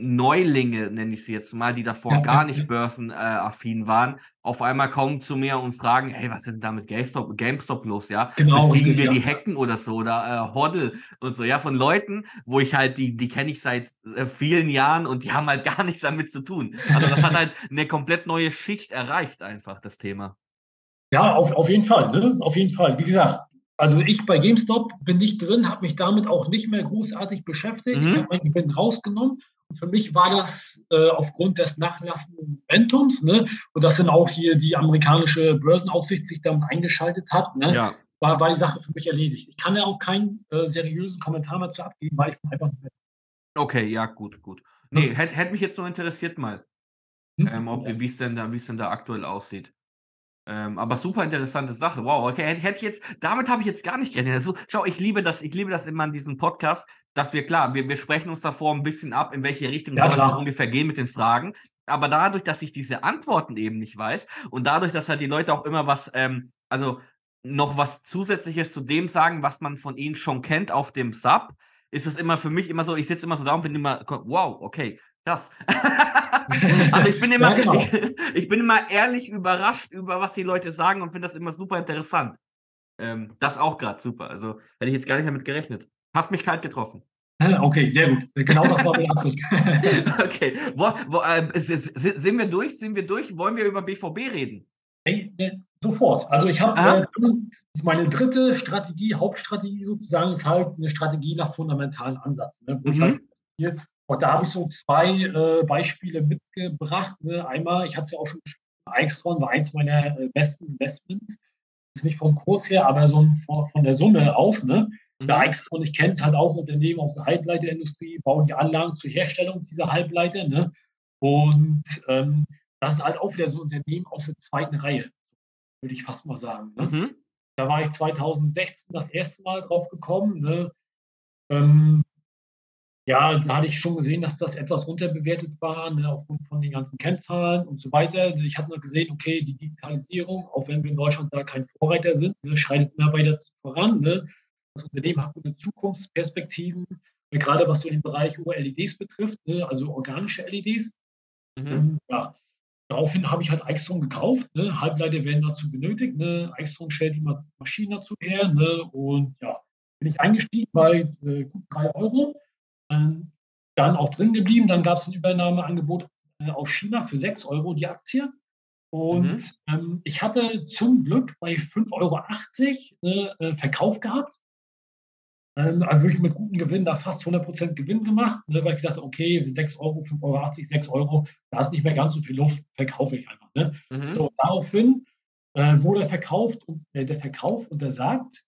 Speaker 1: Neulinge, nenne ich sie jetzt mal, die davor ja, gar nicht börsenaffin waren, auf einmal kommen zu mir und fragen, hey, was ist denn da mit GameStop, GameStop los, ja? Genau. Besiegen wir ja. die Hacken oder so oder äh, Hoddle und so, ja, von Leuten, wo ich halt, die, die kenne ich seit äh, vielen Jahren und die haben halt [LAUGHS] gar nichts damit zu tun. Also das hat halt eine komplett neue Schicht erreicht, einfach, das Thema.
Speaker 2: Ja, auf, auf jeden Fall, ne? Auf jeden Fall. Wie gesagt, also ich bei GameStop bin nicht drin, habe mich damit auch nicht mehr großartig beschäftigt. Mhm. Ich habe meinen Gewinn rausgenommen für mich war das äh, aufgrund des nachlassenden Momentums, ne, und dass dann auch hier die amerikanische Börsenaufsicht sich damit eingeschaltet hat, ne, ja. war, war die Sache für mich erledigt. Ich kann ja auch keinen äh, seriösen Kommentar mehr zu abgeben, weil ich bin einfach nicht mehr.
Speaker 1: Okay, ja, gut, gut. Nee, hm. hätte hätt mich jetzt nur interessiert mal, hm? ähm, wie es denn, da, denn da aktuell aussieht. Ähm, aber super interessante Sache. Wow, okay, hätte ich jetzt, damit habe ich jetzt gar nicht gerechnet. Also, schau, ich liebe das, ich liebe das immer in diesem Podcast, dass wir, klar, wir, wir sprechen uns davor ein bisschen ab, in welche Richtung ja, es ungefähr gehen mit den Fragen. Aber dadurch, dass ich diese Antworten eben nicht weiß und dadurch, dass halt die Leute auch immer was, ähm, also noch was Zusätzliches zu dem sagen, was man von ihnen schon kennt auf dem Sub, ist es immer für mich immer so, ich sitze immer so da und bin immer, wow, okay, krass. [LAUGHS] [LAUGHS] also ich bin immer, ja, genau. ich, [LAUGHS] ich, bin immer ehrlich überrascht über was die Leute sagen und finde das immer super interessant. Ähm, das auch gerade super. Also hätte ich jetzt gar nicht damit gerechnet. Hast mich kalt getroffen. [LAUGHS]
Speaker 2: Okay, sehr gut. Genau das war meine Absicht.
Speaker 1: okay. Wo, wo, äh, sind wir durch? Sind wir durch? Wollen wir über BVB reden?
Speaker 2: Hey, sofort. Also ich habe äh, meine dritte Strategie, Hauptstrategie sozusagen, ist halt eine Strategie nach fundamentalen Ansatz. Ne? Mhm. Halt und da habe ich so zwei äh, Beispiele mitgebracht. Ne? Einmal, ich hatte es ja auch schon Eichstron war eins meiner äh, besten Investments. Ist nicht vom Kurs her, aber so von, von der Summe aus. Ne? Mhm. Eichstron, ich kenne es halt auch Unternehmen aus der Halbleiterindustrie, bauen die Anlagen zur Herstellung dieser Halbleiter. Ne? Und ähm, das ist halt auch wieder so ein Unternehmen aus der zweiten Reihe, würde ich fast mal sagen. Ne? Mhm. Da war ich 2016 das erste Mal drauf gekommen. Ne? Ähm, ja, da hatte ich schon gesehen, dass das etwas unterbewertet war, ne, aufgrund von den ganzen Kennzahlen und so weiter. Ich habe nur gesehen, okay, die Digitalisierung, auch wenn wir in Deutschland da kein Vorreiter sind, ne, schreitet immer weiter voran. Ne. Das Unternehmen hat gute Zukunftsperspektiven, ne, gerade was so den Bereich OLEDs betrifft, ne, also organische LEDs. Mhm. Ähm, ja, daraufhin habe ich halt Eichstrom gekauft. Ne. Halbleiter werden dazu benötigt. Ne. Eichstrom stellt die Maschinen dazu her. Und ja, bin ich eingestiegen bei äh, gut drei Euro dann auch drin geblieben. Dann gab es ein Übernahmeangebot äh, auf China für 6 Euro die Aktie. Und mhm. ähm, ich hatte zum Glück bei 5,80 Euro äh, Verkauf gehabt. Ähm, also wirklich mit gutem Gewinn, da fast 100% Gewinn gemacht, ne, weil ich gesagt habe, okay, 6 Euro, 5,80 Euro, 6 Euro, da ist nicht mehr ganz so viel Luft, verkaufe ich einfach. Ne? Mhm. So, daraufhin äh, wurde verkauft und äh, der Verkauf untersagt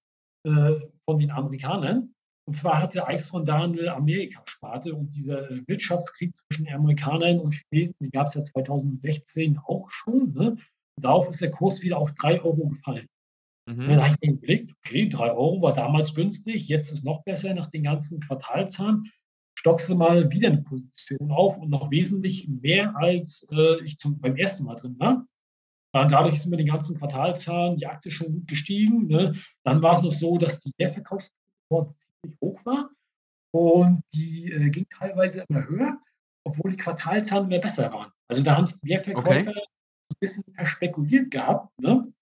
Speaker 2: äh, von den Amerikanern. Und zwar hatte Eichhorn da eine Amerikasparte und dieser äh, Wirtschaftskrieg zwischen Amerikanern und Chinesen, den gab es ja 2016 auch schon. Ne? Darauf ist der Kurs wieder auf 3 Euro gefallen. Mhm. Dann habe ich mir überlegt, okay, 3 Euro war damals günstig, jetzt ist noch besser nach den ganzen Quartalzahlen. Stockst du mal wieder eine Position auf und noch wesentlich mehr als äh, ich zum, beim ersten Mal drin war. Dadurch sind mit den ganzen Quartalzahlen die Aktie schon gut gestiegen. Ne? Dann war es noch so, dass die Leerverkaufsquote hoch war. Und die äh, ging teilweise immer höher, obwohl die Quartalzahlen mehr besser waren. Also da haben es die Verkäufer okay. ein bisschen verspekuliert gehabt. Ne?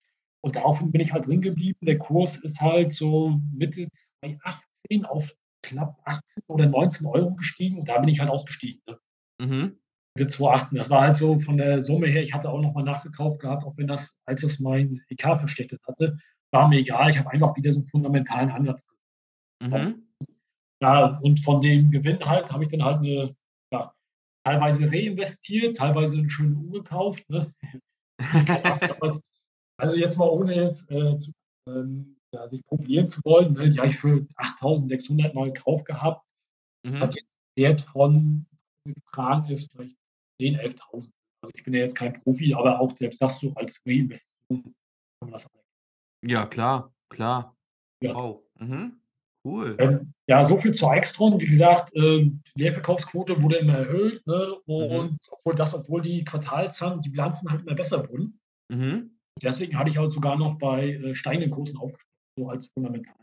Speaker 2: Und daraufhin bin ich halt drin geblieben. Der Kurs ist halt so Mitte 2018 auf knapp 18 oder 19 Euro gestiegen und da bin ich halt ausgestiegen. Ne? Mhm. Mitte 2018. Das war halt so von der Summe her, ich hatte auch nochmal nachgekauft gehabt, auch wenn das, als es mein EK versteckt hatte, war mir egal. Ich habe einfach wieder so einen fundamentalen Ansatz gesehen. Mhm. Ja, und von dem Gewinn halt habe ich dann halt eine, ja, teilweise reinvestiert, teilweise eine schöne Uhr gekauft. Ne? [LAUGHS] also jetzt mal ohne jetzt äh, zu, ähm, ja, sich probieren zu wollen, ne? die habe ich für 8.600 mal gekauft gehabt. Mhm. Hat jetzt Wert von getragen ist vielleicht 10.000, 11.000. Also ich bin ja jetzt kein Profi, aber auch selbst das so als Reinvestition kann
Speaker 1: man das eigentlich. Ja, klar, klar. Ja. Wow. Mhm. Cool.
Speaker 2: Ähm, ja, so viel zu Extron. Wie gesagt, äh, die Leerverkaufsquote wurde immer erhöht. Ne? Und mhm. obwohl das, obwohl die Quartalzahlen, die Bilanzen halt immer besser wurden. Mhm. Deswegen hatte ich halt sogar noch bei äh, steigenden Kursen aufgestellt, so als fundamental.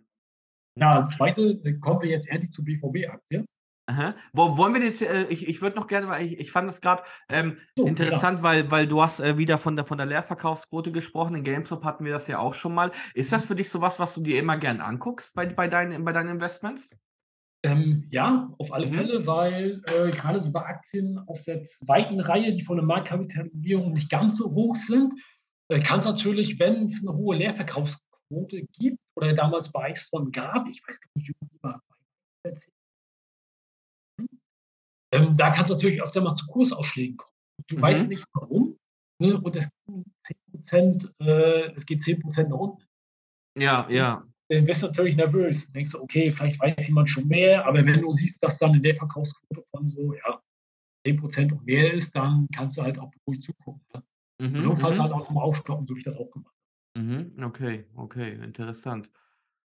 Speaker 2: Ja, zweite, äh, kommen wir jetzt endlich zur BVB-Aktie.
Speaker 1: Aha. Wo, wollen wir jetzt, äh, ich, ich würde noch gerne, weil ich, ich fand das gerade ähm, so, interessant, weil, weil du hast äh, wieder von der, von der Leerverkaufsquote gesprochen. In GameStop hatten wir das ja auch schon mal. Ist das für dich sowas, was du dir immer gern anguckst bei, bei, deinen, bei deinen Investments?
Speaker 2: Ähm, ja, auf alle mhm. Fälle, weil äh, gerade so bei Aktien aus der zweiten Reihe, die von der Marktkapitalisierung nicht ganz so hoch sind, äh, kann es natürlich, wenn es eine hohe Leerverkaufsquote gibt oder damals bei Extron gab, ich weiß gar nicht, wie die war, ähm, da kann es natürlich öfter mal zu Kursausschlägen kommen. Du mhm. weißt nicht warum. Ne? Und es, 10%, äh, es geht 10% nach unten.
Speaker 1: Ja, ja.
Speaker 2: Dann wirst du natürlich nervös. Denkst du, okay, vielleicht weiß jemand schon mehr, aber wenn du siehst, dass dann in der Verkaufsquote von so, ja, 10% und mehr ist, dann kannst du halt auch ruhig zugucken. Ne? Mhm, Notfalls mhm. halt auch nochmal aufstoppen, so wie ich das auch gemacht
Speaker 1: habe. Mhm, okay, okay, interessant.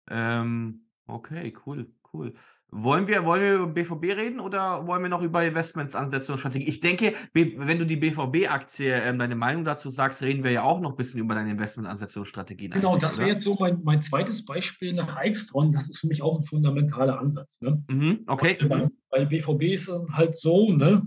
Speaker 1: Ähm, okay, cool, cool. Wollen wir, wollen wir über BVB reden oder wollen wir noch über Investments, Ansätze und Strategie? Ich denke, wenn du die BVB-Aktie, ähm, deine Meinung dazu sagst, reden wir ja auch noch ein bisschen über deine Investmentansätze und Strategien.
Speaker 2: Genau, das wäre jetzt so mein, mein zweites Beispiel nach Eichstron. Das ist für mich auch ein fundamentaler Ansatz. Ne?
Speaker 1: Mhm, okay.
Speaker 2: Bei, bei BVB ist es halt so, ne?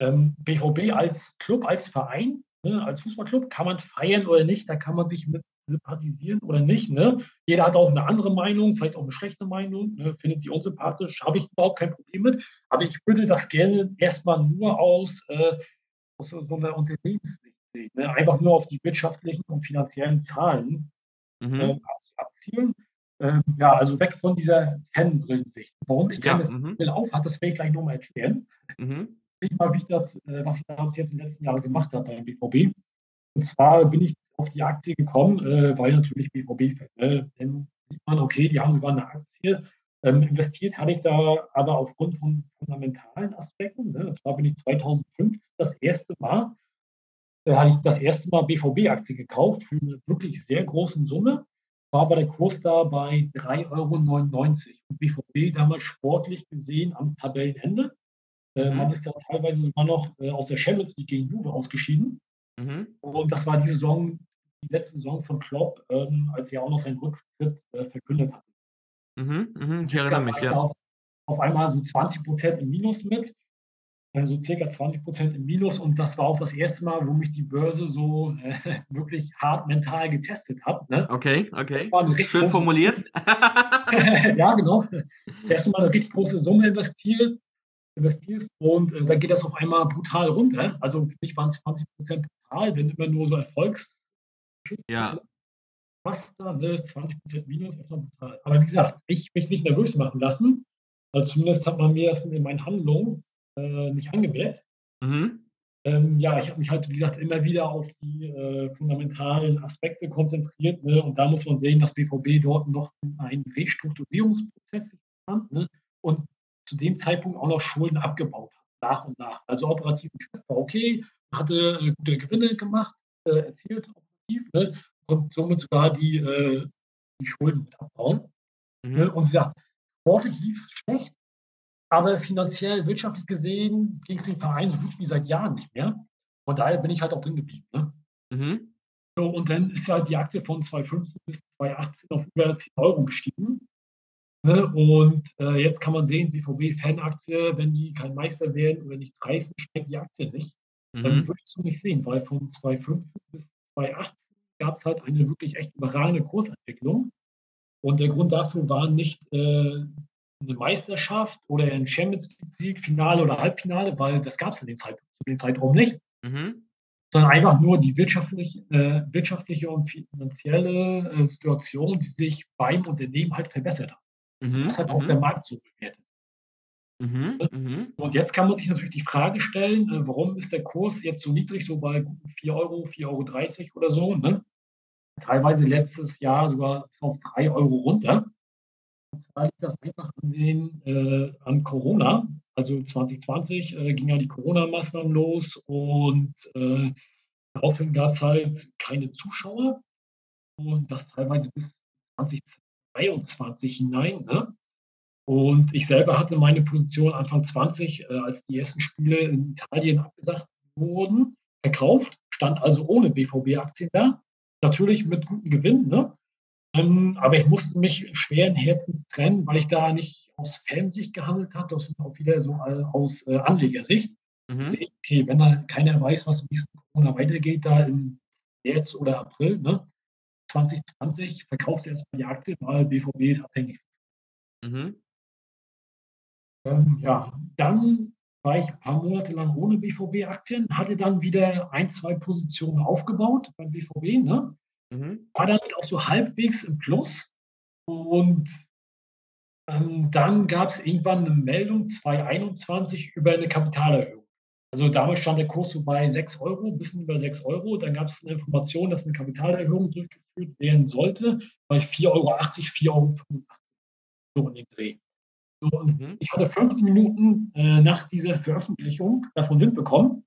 Speaker 2: Ähm, BVB als Club, als Verein, ne, als Fußballclub, kann man feiern oder nicht, da kann man sich mit sympathisieren oder nicht. Ne? Jeder hat auch eine andere Meinung, vielleicht auch eine schlechte Meinung, ne? findet die unsympathisch, habe ich überhaupt kein Problem mit. Aber ich würde das gerne erstmal nur aus, äh, aus so einer Unternehmenssicht sehen. Ne? Einfach nur auf die wirtschaftlichen und finanziellen Zahlen mhm. äh, abzielen. Ähm, ja, also weg von dieser Fanbrillensicht. Warum ich keine ja, mhm. Brille auf habe, das werde ich gleich nochmal erklären. Mhm. Ich mal, wie ich das, äh, was ich jetzt in den letzten Jahren gemacht habe beim BVB. Und zwar bin ich auf die Aktie gekommen, äh, weil natürlich BVB-Fan. Ne? Dann sieht man, okay, die haben sogar eine Aktie. Ähm, investiert hatte ich da aber aufgrund von fundamentalen Aspekten. Ne? Und zwar bin ich 2015 das erste Mal, äh, hatte ich das erste Mal BVB-Aktie gekauft für eine wirklich sehr großen Summe war aber der Kurs da bei 3,99 Euro. Und BVB damals sportlich gesehen am Tabellenende. Äh, mhm. Man ist ja teilweise sogar noch äh, aus der Champions League gegen Juve ausgeschieden. Mhm. Und das war die Saison, die letzte Saison von Klopp, ähm, als er auch noch seinen Rücktritt äh, verkündet hatte. Mhm. Mhm. Ich erinnere mich, ja. Auf, auf einmal so 20 Prozent im Minus mit so circa 20 Prozent im Minus. Und das war auch das erste Mal, wo mich die Börse so äh, [LAUGHS] wirklich hart mental getestet hat. Ne?
Speaker 1: Okay, okay. Schön formuliert. [LAUGHS]
Speaker 2: ja, genau. Erst einmal eine richtig große Summe investiert, investierst und äh, dann geht das auf einmal brutal runter. Also für mich waren es 20 Prozent brutal, wenn immer nur so Erfolgs.
Speaker 1: Ja.
Speaker 2: Was da ne, ist, 20 Prozent Minus, erstmal brutal. Aber wie gesagt, ich mich nicht nervös machen lassen. Also zumindest hat man mir das in meinen Handlungen äh, nicht angemerkt. Mhm. Ähm, ja, ich habe mich halt, wie gesagt, immer wieder auf die äh, fundamentalen Aspekte konzentriert. Ne? Und da muss man sehen, dass BVB dort noch einen Restrukturierungsprozess hat ne? und zu dem Zeitpunkt auch noch Schulden abgebaut hat, nach und nach. Also operativ war okay, hatte äh, gute Gewinne gemacht, äh, erzielt ne? und somit sogar die, äh, die Schulden mit abbauen. Mhm. Ne? Und sie sagt, sportlich lief es schlecht, aber finanziell, wirtschaftlich gesehen, ging es dem Verein so gut wie seit Jahren nicht mehr. Von daher bin ich halt auch drin geblieben. Ne? Mhm. So, und dann ist halt die Aktie von 2015 bis 2018 auf über 10 Euro gestiegen. Ne? Und äh, jetzt kann man sehen, BVB-Fanaktie, wenn die kein Meister werden oder nicht reißen, steigt die Aktie nicht. Mhm. Dann würde ich es so nicht sehen, weil von 2015 bis 2018 gab es halt eine wirklich echt überragende Kursentwicklung. Und der Grund dafür war nicht äh, eine Meisterschaft oder ein Champions League-Sieg, Finale oder Halbfinale, weil das gab es in den Zeit, zu dem Zeitraum nicht. Mhm. Sondern einfach nur die wirtschaftliche, äh, wirtschaftliche und finanzielle äh, Situation, die sich beim Unternehmen halt verbessert hat. Mhm. Das hat auch mhm. der Markt so bewertet. Mhm, mhm. Und jetzt kann man sich natürlich die Frage stellen, äh, warum ist der Kurs jetzt so niedrig, so bei 4 Euro, 4,30 Euro oder so. Ne? Teilweise letztes Jahr sogar auf 3 Euro runter. Und zwar liegt das einfach an, den, äh, an Corona. Also 2020 äh, ging ja die Corona-Maßnahmen los und äh, daraufhin gab es halt keine Zuschauer und das teilweise bis 2023 hinein. Ne? Und ich selber hatte meine Position Anfang 20, äh, als die ersten Spiele in Italien abgesagt wurden, verkauft, stand also ohne BVB-Aktien da. Natürlich mit gutem Gewinn, ne? Ähm, aber ich musste mich schweren Herzens trennen, weil ich da nicht aus Fansicht gehandelt habe, sondern auch wieder so aus äh, Anlegersicht. Mhm. Okay, wenn da keiner weiß, was mit diesem Corona weitergeht, da im März oder April, ne, 2020, verkaufst du erstmal die Aktie, weil BVB ist abhängig. Mhm. Ähm, ja, dann war ich ein paar Monate lang ohne BVB-Aktien, hatte dann wieder ein, zwei Positionen aufgebaut beim BVB, ne? Mhm. War damit auch so halbwegs im Plus. Und ähm, dann gab es irgendwann eine Meldung 2021 über eine Kapitalerhöhung. Also damals stand der Kurs so bei 6 Euro, ein bisschen über 6 Euro. Dann gab es eine Information, dass eine Kapitalerhöhung durchgeführt werden sollte bei 4,80 Euro, 4,85 Euro. So in dem Dreh. So, mhm. Ich hatte 15 Minuten äh, nach dieser Veröffentlichung davon Wind bekommen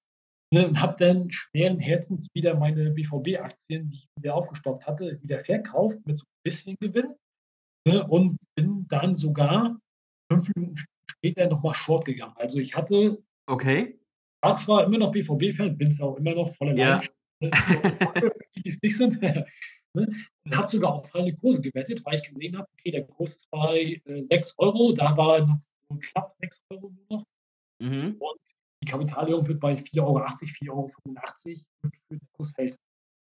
Speaker 2: Ne, und habe dann schweren Herzens wieder meine BVB-Aktien, die ich wieder aufgestockt hatte, wieder verkauft mit so ein bisschen Gewinn ne, und bin dann sogar fünf Minuten später nochmal short gegangen. Also ich hatte,
Speaker 1: okay.
Speaker 2: war zwar immer noch BVB-Fan, bin es auch immer noch voller
Speaker 1: ja.
Speaker 2: die, die es nicht sind. [LAUGHS] ne, und habe sogar auf fallende Kurse gewettet, weil ich gesehen habe, okay, der Kurs ist bei äh, 6 Euro, da war noch so knapp 6 Euro nur noch. Mhm. Und die Kapitalerhöhung wird bei 4,80 Euro, 4,85 Euro für den Kurs fällt.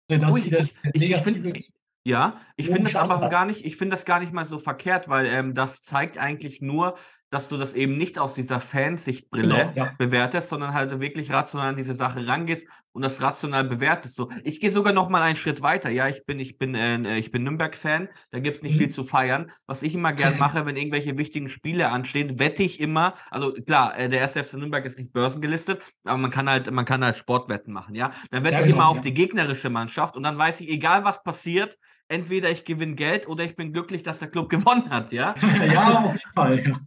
Speaker 1: Das Ui, wieder ich, ich, ich Ja, ich finde das aber gar nicht ich finde das gar nicht mal so verkehrt, weil, ähm, das zeigt eigentlich nur, dass du das eben nicht aus dieser
Speaker 2: Genau,
Speaker 1: Fansichtbrille
Speaker 2: ja.
Speaker 1: bewertest, sondern halt wirklich rational an diese Sache rangehst und das rational bewertest so. Ich gehe sogar noch mal einen Schritt weiter. Ja, ich bin ich bin, äh, ich bin Nürnberg-Fan, da gibt's nicht viel
Speaker 2: Mhm.
Speaker 1: zu feiern. Was ich immer gern [LAUGHS] mache, wenn irgendwelche wichtigen Spiele anstehen, wette ich immer also klar, äh, der 1. FC Nürnberg ist nicht börsengelistet, aber man kann halt man kann halt Sportwetten machen, ja? Dann wette
Speaker 2: Ja,
Speaker 1: ich immer
Speaker 2: genau,
Speaker 1: auf
Speaker 2: ja.
Speaker 1: die gegnerische Mannschaft und dann weiß ich, egal was passiert, entweder ich gewinne Geld oder ich bin glücklich, dass der Club [LAUGHS] gewonnen hat, ja?
Speaker 2: Ja, auf jeden Fall.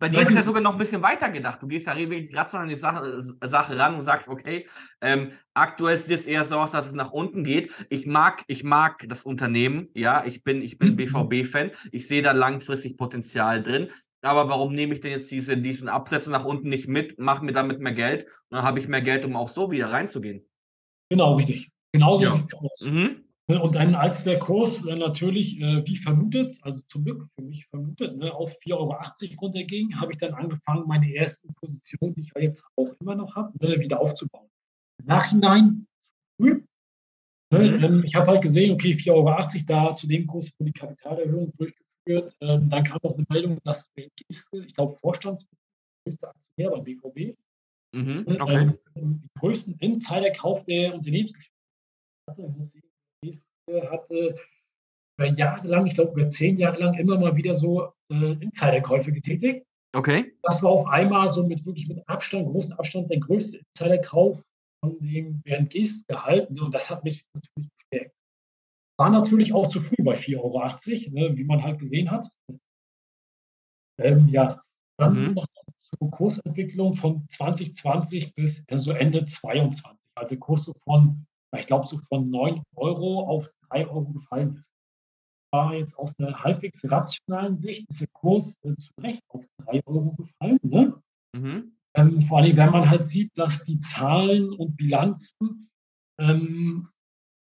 Speaker 1: Bei dir
Speaker 2: Ja,
Speaker 1: ist es ja sogar noch 'n bisschen weiter gedacht. Du gehst da wirklich rational an die Sache S Sache ran und sagst: „Okay, ähm, aktuell sieht es eher so aus, dass es nach unten geht. Ich mag ich mag das Unternehmen, ja, ich bin ich bin
Speaker 2: Mhm.
Speaker 1: BVB-Fan. Ich sehe da langfristig Potenzial drin. Aber warum nehme ich denn jetzt diese diesen Absätze nach unten nicht mit, mache mir damit mehr Geld und dann habe ich mehr Geld, um auch so wieder reinzugehen.“
Speaker 2: Genau, richtig. Genauso
Speaker 1: Ja.
Speaker 2: sieht's aus.
Speaker 1: Mhm.
Speaker 2: Ne, und dann, als der Kurs dann natürlich, äh, wie vermutet, also zum Glück für mich vermutet, ne, auf 4,80 € runterging, habe ich dann angefangen, meine ersten Positionen, die ich ja jetzt auch immer noch habe, ne, wieder aufzubauen. Im Nachhinein früh, ne,
Speaker 1: Mhm.
Speaker 2: ähm, ich habe halt gesehen, okay, 4,80 € da zu dem Kurs wurde die Kapitalerhöhung durchgeführt. Ähm, dann kam noch 'ne Meldung, dass Bernd Gieske, ich glaube Vorstandsmitglied, größter Aktionär beim BVB,
Speaker 1: Mhm, okay.
Speaker 2: ähm, den größten Insiderkauf der Unternehmensgeschichte hatte. Gieske hatte über Jahre lang, ich glaube über 10 Jahre lang immer mal wieder so, äh, Insiderkäufe getätigt.
Speaker 1: Okay.
Speaker 2: Das war auf einmal so mit wirklich mit Abstand großen Abstand der größte Insiderkauf von dem Bernd Gieske halt, ne, und das hat mich natürlich bestärkt. War natürlich auch zu früh bei 4,80 €, ne, wie man halt gesehen hat. Ähm, ja, dann
Speaker 1: Mhm.
Speaker 2: noch zur Kursentwicklung von 2020 bis, äh, so Ende 22. Also Kurs so von, ja, ich glaube, so von 9 € auf 3 € gefallen ist. War jetzt aus 'ner halbwegs rationalen Sicht ist der Kurs, äh, zu Recht auf 3 € gefallen, ne?
Speaker 1: Mhm.
Speaker 2: Ähm, vor allem, wenn man halt sieht, dass die Zahlen und Bilanzen, ähm,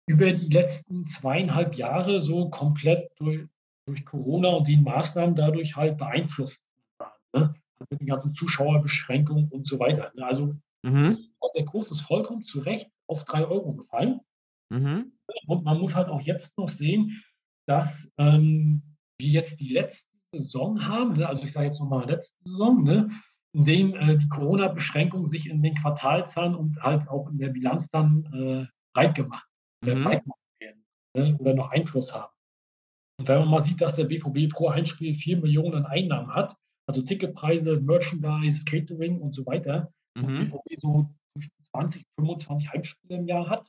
Speaker 2: über die letzten 2,5 Jahre so komplett durch durch Corona und die Maßnahmen dadurch halt beeinflusst waren, ne? Mit den ganzen Zuschauerbeschränkungen und so weiter, ne? Also,
Speaker 1: Mhm.
Speaker 2: der Kurs ist vollkommen zu Recht auf 3 € gefallen.
Speaker 1: Mhm.
Speaker 2: Und man muss halt auch jetzt noch sehen, dass, ähm, wir jetzt die letzte Saison haben, ne? Also, ich sage jetzt noch mal letzte Saison, ne, in dem, äh, die Corona-Beschränkungen sich in den Quartalszahlen und halt auch in der Bilanz dann, äh, breit gemacht äh,
Speaker 1: Mhm.
Speaker 2: breit gemacht werden, ne, oder noch Einfluss haben. Und wenn man mal sieht, dass der BVB pro Heimspiel 4.000.000 an Einnahmen hat, also Ticketpreise, Merchandise, Catering und so weiter, und
Speaker 1: Mhm.
Speaker 2: BVB so zwischen 20, 25 Heimspiele im Jahr hat,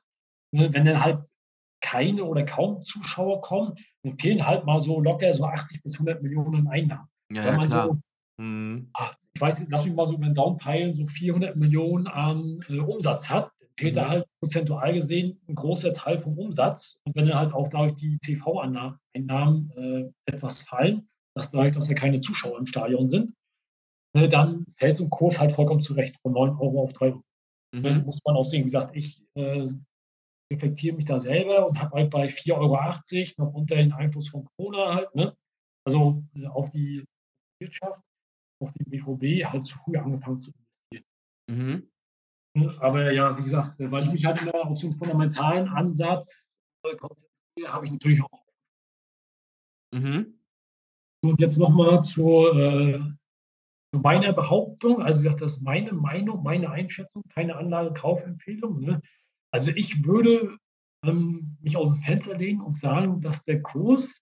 Speaker 2: ne, wenn dann halt keine oder kaum Zuschauer kommen, dann fehlen halt mal so locker so 80 bis 100.000.000 an Einnahmen.
Speaker 1: Ja,
Speaker 2: Wenn
Speaker 1: ja,
Speaker 2: man
Speaker 1: klar.
Speaker 2: so
Speaker 1: Mhm.
Speaker 2: ah, ich weiß nicht, lass mich mal so über 'n Daumen peilen, so 400.000.000 an, äh, Umsatz hat, dann fehlt da
Speaker 1: Mhm.
Speaker 2: halt prozentual gesehen 'n großer Teil vom Umsatz. Und wenn dann halt auch dadurch die TV-Anna Einnahmen, äh, etwas fallen, dass dadurch, dass ja keine Zuschauer im Stadion sind, ne, dann fällt so 'n Kurs halt vollkommen zurecht von 9 € auf 3 €. Ne,
Speaker 1: Mhm.
Speaker 2: muss man auch sehen. Wie gesagt, ich, äh, reflektiere mich da selber und habe halt bei 4,80 € noch unter den Einfluss von Corona halt, ne, also, äh, auf die Wirtschaft, auf den BVB halt zu früh angefangen zu investieren.
Speaker 1: Mhm.
Speaker 2: Ne, aber ja, wie gesagt, äh, weil ich mich halt immer auf so 'n fundamentalen Ansatz, äh, konzentriere, habe ich natürlich auch
Speaker 1: Mhm.
Speaker 2: Und jetzt noch mal zur, äh meiner Behauptung. Also, das ist meine Meinung, meine Einschätzung, keine Anlage-Kaufempfehlung, ne? Also, ich würde, ähm, mich aus'm Fenster lehnen und sagen, dass der Kurs,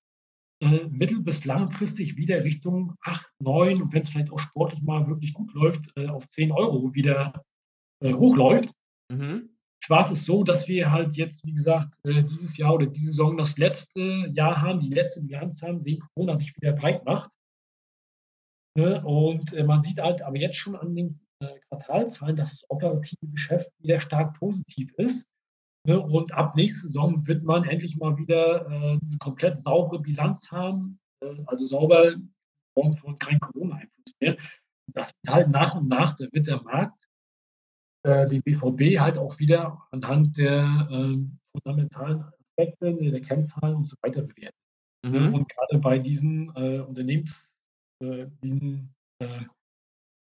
Speaker 2: äh, mittel bis langfristig wieder Richtung 8, 9 und wenn's vielleicht auch sportlich mal wirklich gut läuft, äh, auf 10 € wieder, äh, hochläuft.
Speaker 1: Mhm.
Speaker 2: Zwar ist es so, dass wir halt jetzt, wie gesagt, äh, dieses Jahr oder die Saison das letzte Jahr haben, die letzte Bilanz haben, wegen Corona sich wieder breit macht. Ne, und, äh, man sieht halt aber jetzt schon an den, äh, Quartalszahlen, dass das operative Geschäft wieder stark positiv ist, ne? Und ab nächste Saison wird man endlich mal wieder, äh, 'ne komplett saubere Bilanz haben, also sauber Form von kein Corona-Einfluss mehr. Das wird halt nach und nach da wird der Markt, den BVB halt auch wieder anhand der, ähm, fundamentalen Aspekte, der Kennzahlen und so weiter bewerten?
Speaker 1: Mhm.
Speaker 2: Und grade bei diesen, äh, Unternehmens äh, diesen, äh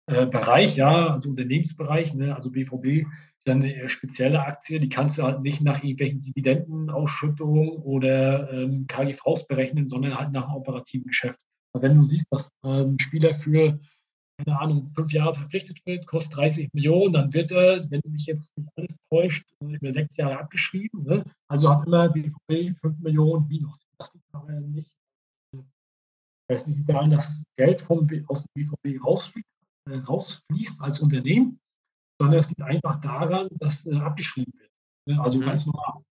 Speaker 2: äh, Bereich, ja, also Unternehmensbereich, ne, also BVB, dann eine spezielle Aktie, die kannst du halt nicht nach irgendwelchen Dividendenausschüttungen oder ähm, KGVs berechnen, sondern halt nach einem operativen Geschäft. Und wenn du siehst, dass ein ähm, Spieler für, keine Ahnung, fünf Jahre verpflichtet wird, kostet 30 Millionen, dann wird er, wenn mich jetzt nicht alles täuscht, über sechs Jahre abgeschrieben. Ne? Also hat immer BVB 5 Millionen Minus. Das liegt aber nicht, das liegt daran, dass Geld vom, aus dem BVB rausfliegt äh, rausfließt als Unternehmen, sondern es liegt einfach daran, dass äh, abgeschrieben wird. Ne? Also mhm. ganz normal.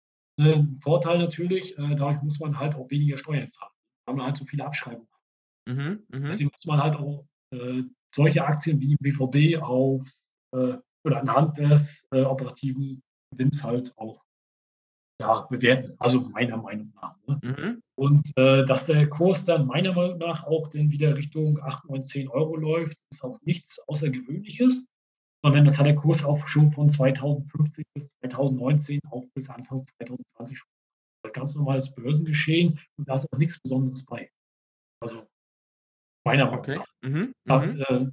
Speaker 2: Äh, Vorteil natürlich, äh, dadurch muss man halt auch weniger Steuern zahlen, weil man halt so viele Abschreibungen hat. Mhm. Mhm. Deswegen muss man halt auch äh, solche Aktien wie BVB auf oder anhand des operativen Gewinns halt auch ja, bewerten. Also meiner Meinung nach. Ne? Mhm. Und äh, dass der Kurs dann meiner Meinung nach auch dann wieder Richtung 8, 9, 10 Euro läuft, ist auch nichts Außergewöhnliches, sondern das hat der Kurs auch schon von 2050 bis 2019, auch bis Anfang 2020 das ganz normales Börsengeschehen und da ist auch nichts Besonderes bei. Also meiner Meinung okay. nach. Mhm. Ja, mhm. äh,